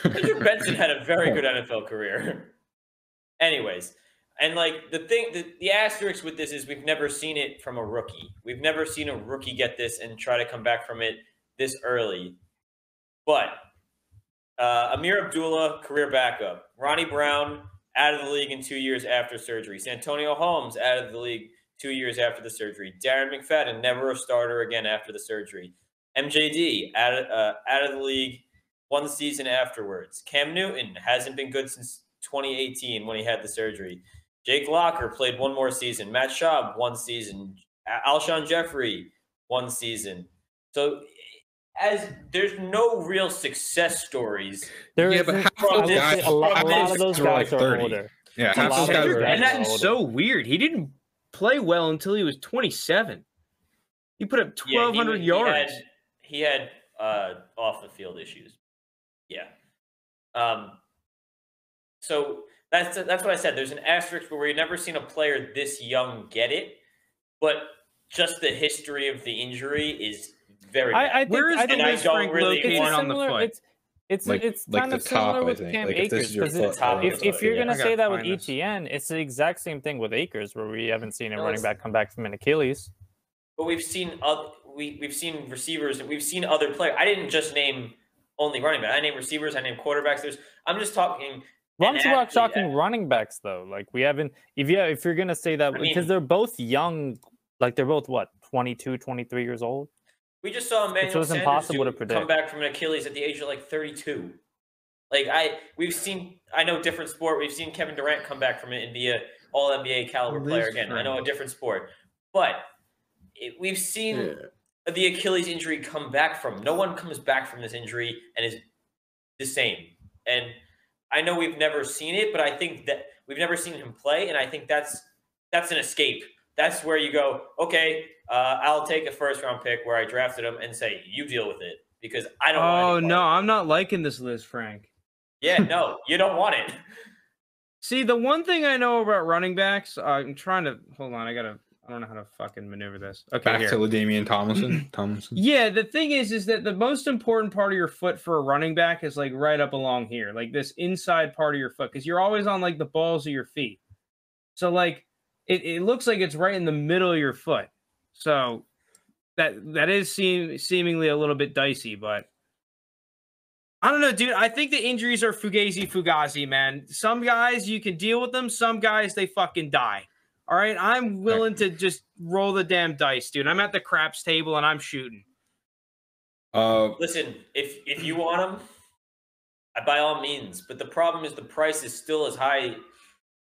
Cedric Benson had a very good NFL career. Anyways, and like the thing, the, the asterisk with this is we've never seen it from a rookie. We've never seen a rookie get this and try to come back from it this early. But uh, Ameer Abdullah, career backup. Ronnie Brown, out of the league in two years after surgery. Santonio Holmes, out of the league two years after the surgery. Darren McFadden, never a starter again after the surgery. MJD, out of, uh, out of the league one season afterwards. Cam Newton hasn't been good since 2018 when he had the surgery. Jake Locker played one more season. Matt Schaub, one season. Al- Alshon Jeffery, one season. So, as there's no real success stories. There Yeah, but isn't- half those guys- a lot, a lot of those guys are like 30. older. yeah, half those guys are guys and that's so weird. He didn't play well until he was 27. He put up Yeah, he 1,200 was- yards. He had, he had uh, off the field issues. Yeah. Um. So that's that's what I said. There's an asterisk where we've never seen a player this young get it, but just the history of the injury is very. bad. I, I think, Where is I the think I don't Frank really located it's a on the foot? It's it's Like- it's like kind of similar top, I with think. Cam Like, Akers because foot, I if, if you're know. gonna say that with this. ETN, it's the exact same thing with Akers, where we haven't seen a No, running back come back from an Achilles. but we've seen other, we we've seen receivers and we've seen other players. I didn't just name only running back. I named receivers. I named quarterbacks. There's. I'm just talking. Why an don't you about athlete talking that- running backs though? Like we haven't if yeah, if you're gonna say that I because mean- they're both young, like they're both what, 22, 23 years old? We just saw Emmanuel was Sanders impossible do- to come back from an Achilles at the age of like 32. Like I, we've seen. I know different sport. We've seen Kevin Durant come back from it and be a All NBA caliber player again. I know a different sport, but it, we've seen the Achilles injury come back from. No one comes back from this injury and is the same. And I know we've never seen it, but I think that we've never seen him play, and I think that's that's an escape. That's where you go. Okay, uh, I'll take a first round pick where I drafted him and say you deal with it because I don't. want Oh no, I'm not liking this list, Frank. Yeah, no, you don't want it. See, the one thing I know about running backs, uh, I'm trying to hold on. I gotta. I don't know how to fucking maneuver this. Okay, Back here. to LaDainian Tomlinson. Tomlinson. Yeah, the thing is, is that the most important part of your foot for a running back is like right up along here, like this inside part of your foot, because you're always on like the balls of your feet. So like, it, it looks like it's right in the middle of your foot. So that that is seem seemingly a little bit dicey, but I don't know, dude. I think the injuries are fugazi fugazi, man. Some guys you can deal with them. Some guys they fucking die. All right, I'm willing to just roll the damn dice, dude. I'm at the craps table and I'm shooting. Uh, Listen, if if you want him, uh, by all means. But the problem is the price is still as high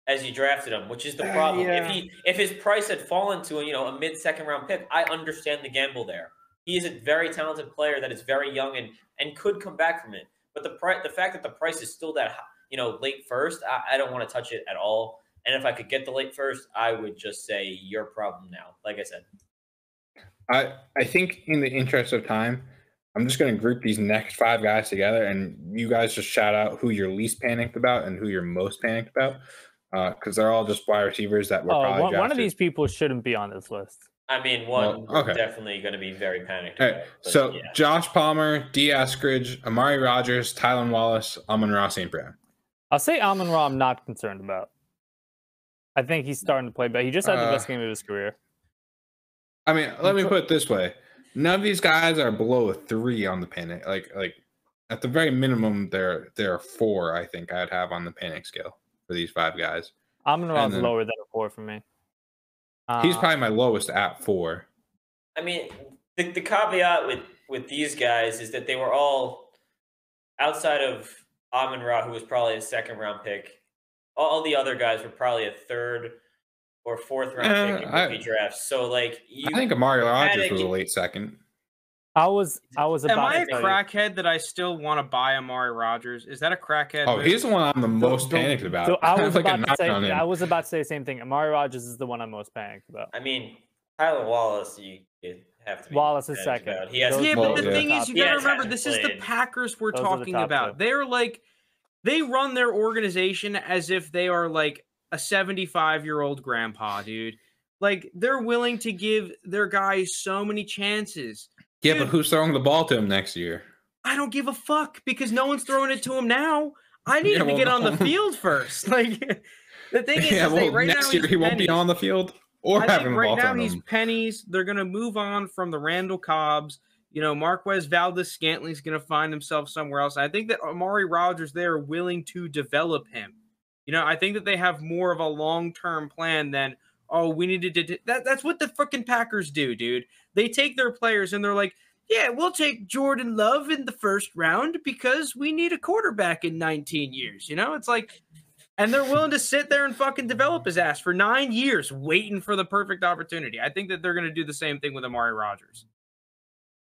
as you drafted him, which is the Uh, problem. yeah. If he if his price had fallen to a, you know a mid second round pick, I understand the gamble there. He is a very talented player that is very young and and could come back from it. But the price, the fact that the price is still that you know late first, I, I don't want to touch it at all. And if I could get the late first, I would just say your problem now. Like I said, I I think in the interest of time, I'm just going to group these next five guys together, and you guys just shout out who you're least panicked about and who you're most panicked about, because they're all just wide receivers that were Oh, probably one, one of these people shouldn't be on this list. I mean, one Well, okay. definitely going to be very panicked. All about, so yeah. Josh Palmer, D. Eskridge, Amari Rodgers, Tylan Wallace, Amon Ra St. Brown. I'll say Amon Ra I'm not concerned about. I think he's starting to play, but he just had the Uh, best game of his career. I mean, let me put it this way: none of these guys are below a three on the panic. Like, like at the very minimum, there there are four. I think I'd have on the panic scale for these five guys. Amon Ra's then- lower than a four for me. He's Uh, probably my lowest at four. I mean, the, the caveat with with these guys is that they were all outside of Amon Ra, who was probably a second round pick. All the other guys were probably a third or fourth round Uh, pick in I- rookie drafts. So like you, I think Amari had Rodgers was a late second. I was I was Am about I a to you- crackhead that I still want to buy Amari Rodgers? Is that a crackhead? Oh, move? he's the one I'm the most So- panicked about. So I was like a about to say on. I was about to say the same thing. Amari Rodgers is the one I'm most panicked about. I mean, Tylan Wallace, you, you have to be Wallace is second. about. He has Those- yeah, but the yeah. thing is, you gotta it's remember hasn't this is the. Packers we're Those are the talking about. two. They're like they run their organization as if they are like a 75 year old grandpa, dude. Like they're willing to give their guys so many chances. Yeah, dude. but who's throwing the ball to him next year? I don't give a fuck because no one's throwing it to him now. I need Yeah, him to well, get on the field first. Like the thing is, yeah, is well, right next now year he won't be on the field or I having right now he's him. pennies. They're gonna move on from the Randall Cobbs. You know, Marquez Valdes-Scantling's gonna find himself somewhere else. I think that Amari Rodgers they are willing to develop him. You know, I think that they have more of a long term plan than oh we needed to. do-" That that's what the freaking Packers do, dude. They take their players and they're like, yeah, we'll take Jordan Love in the first round because we need a quarterback in 19 years. You know, it's like. And they're willing to sit there and fucking develop his ass for nine years, waiting for the perfect opportunity. I think that they're going to do the same thing with Amari Rodgers.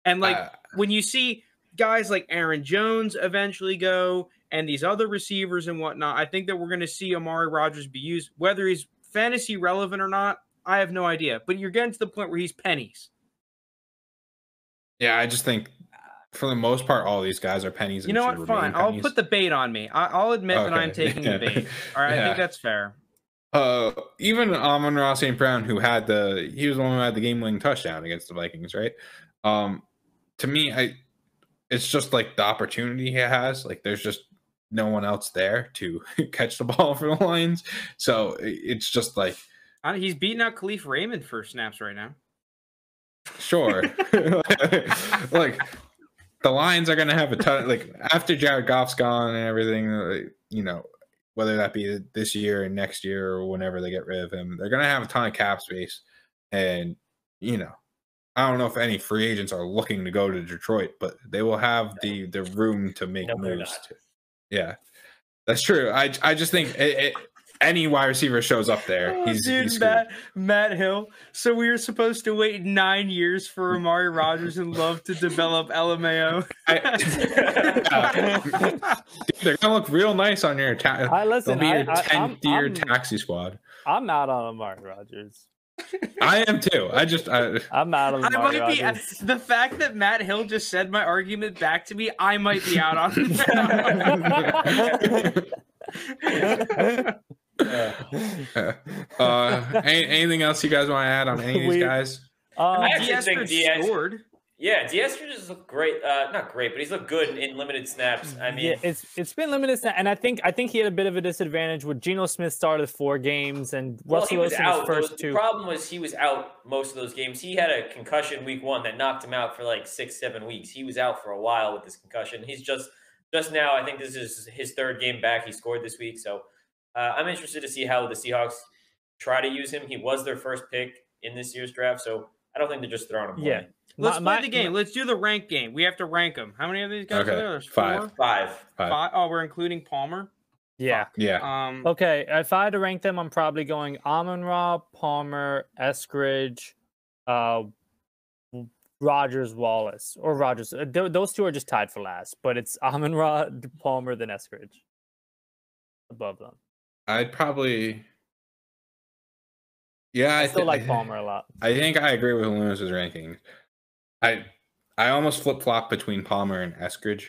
And like Uh, when you see guys like Aaron Jones eventually go and these other receivers and whatnot, I think that we're going to see Amari Rodgers be used, whether he's fantasy relevant or not. I have no idea, but you're getting to the point where he's pennies. Yeah, I just think for the most part, all these guys are pennies. You know what? Fine. I'll put the bait on me. I- I'll admit that I'm Okay. taking the bait. All right. I think that's fair. Uh, even Amon Ra St. Brown, who had the he was the one who had the game winning touchdown against the Vikings, right? Um, to me, I it's just like the opportunity he has. Like, there's just no one else there to catch the ball for the Lions, so it's just like He's beating out Kalif Raymond for snaps right now. Sure, like the Lions are gonna have a ton. Like after Jared Goff's gone and everything, uh, you know. Whether that be this year and next year or whenever they get rid of him, they're gonna have a ton of cap space, and you know, I don't know if any free agents are looking to go to Detroit, but they will have the the room to make No, moves. To, yeah, that's true. I I just think it, it, any wide receiver shows up there, Oh, he's, dude, he's. Matt, Matt Hill. So we were supposed to wait nine years for Amari Rodgers and Love to develop LMAO. Dude, they're gonna look real nice on your ta- I They'll listen. be I, your I, tenth I'm, year I'm, taxi squad. I'm out on Amari Rodgers. I am too. I just I, I'm out on I Amari might be Rodgers. the fact that Matt Hill just said my argument back to me. I might be out on. uh, any, anything else you guys want to add on any of these guys? Um, I actually think Diaz Diaz- scored. Yeah, Diaz just looked great. Uh, not great, but he's looked good in limited snaps. I mean, yeah, it's it's been limited, sna- and I think I think he had a bit of a disadvantage with Geno Smith started four games and well, he Russell was Wilson out. his The- first the two. problem was he was out most of those games. He had a concussion week one that knocked him out for like six, seven weeks. He was out for a while with this concussion. He's just just now. I think this is his third game back. He scored this week, so uh, I'm interested to see how the Seahawks try to use him. He was their first pick in this year's draft, so I don't think they're just throwing him. Yeah. away. Let's My- play the game. Let's do the rank game. We have to rank them. How many of these guys Okay, are there? There's five. four? five. Five. Five. Oh, we're including Palmer. Yeah. Yeah. Um, Okay. If I had to rank them, I'm probably going Amon Ra, Palmer, Eskridge, uh, Rodgers, Wallace, or Rodgers. Uh, th- those two are just tied for last, but it's Amon Ra, Palmer, then Eskridge above them. I'd probably. Yeah, I, I, still thi- like Palmer a lot. I think I agree with Lewis's ranking. I I almost flip flop between Palmer and Eskridge.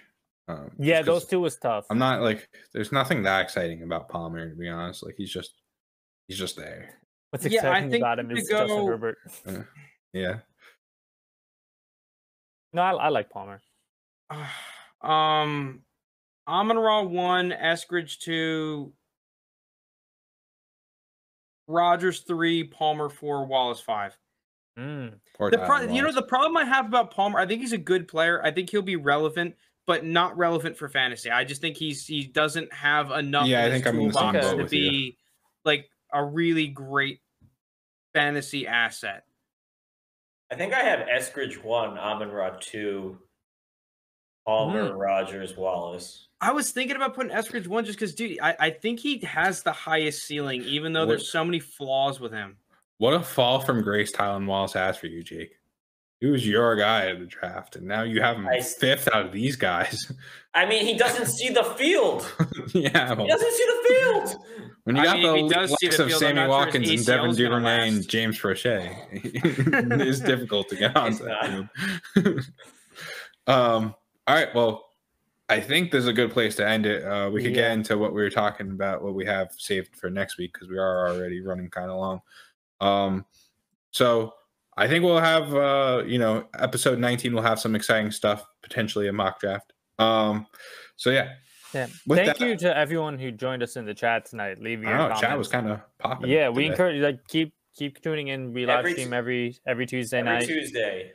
Um, just Yeah, 'cause those two was tough. I'm not like there's nothing that exciting about Palmer to be honest. Like he's just he's just there. What's Yeah, exciting think about him to is Justin go- Herbert. Yeah. No, I, I like Palmer. um, Amon Ra one, Eskridge two, Rodgers three, Palmer four, Wallace five. Mm. The Tyler pro- you know the problem I have about Palmer, I think he's a good player. I think he'll be relevant, but not relevant for fantasy. I just think he's he doesn't have enough. Yeah, I think I'm in the same to with you. be like a really great fantasy asset. I think I have Eskridge one, Amon Ra two, Palmer, Hmm. Rodgers, Wallace. I was thinking about putting Eskridge one just because, dude, I, I think he has the highest ceiling, even though there's so many flaws with him. What a fall from grace Tylan Wallace has for you, Jake. He was your guy at the draft, and now you have him I- fifth out of these guys. I mean, he doesn't see the field. yeah, He doesn't see the field. when you I got mean, the does see likes the of field, I'm Sammy not sure Watkins and Devin Duvernay and. James Proche, it's difficult to get on It's that um, all right, well, I think this is a good place to end it. Uh, we could get into what we were talking about, what we have saved for next week, because we are already running kind of long. Um, so I think we'll have, uh, you know, episode 19 will have some exciting stuff, potentially a mock draft. Um, so yeah, Yeah. Thank that- you to everyone who joined us in the chat tonight. Leave your don't know, comments. chat was kind of popping. yeah, we today. encourage like keep keep tuning in. We live Every stream every every Tuesday night. Every night. Tuesday.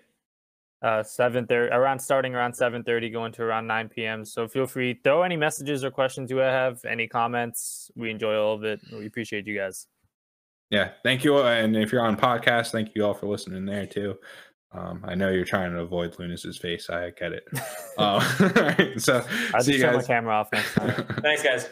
Uh seven thirty around starting around seven thirty, going to around nine p.m. So feel free throw any messages or questions you have, any comments. We enjoy all of it. We appreciate you guys. yeah thank you and if you're on podcast thank you all for listening there too um, i know you're trying to avoid lunas's face i get it uh, all right, so I'll see just you turn my guys camera off next time. Thanks, guys.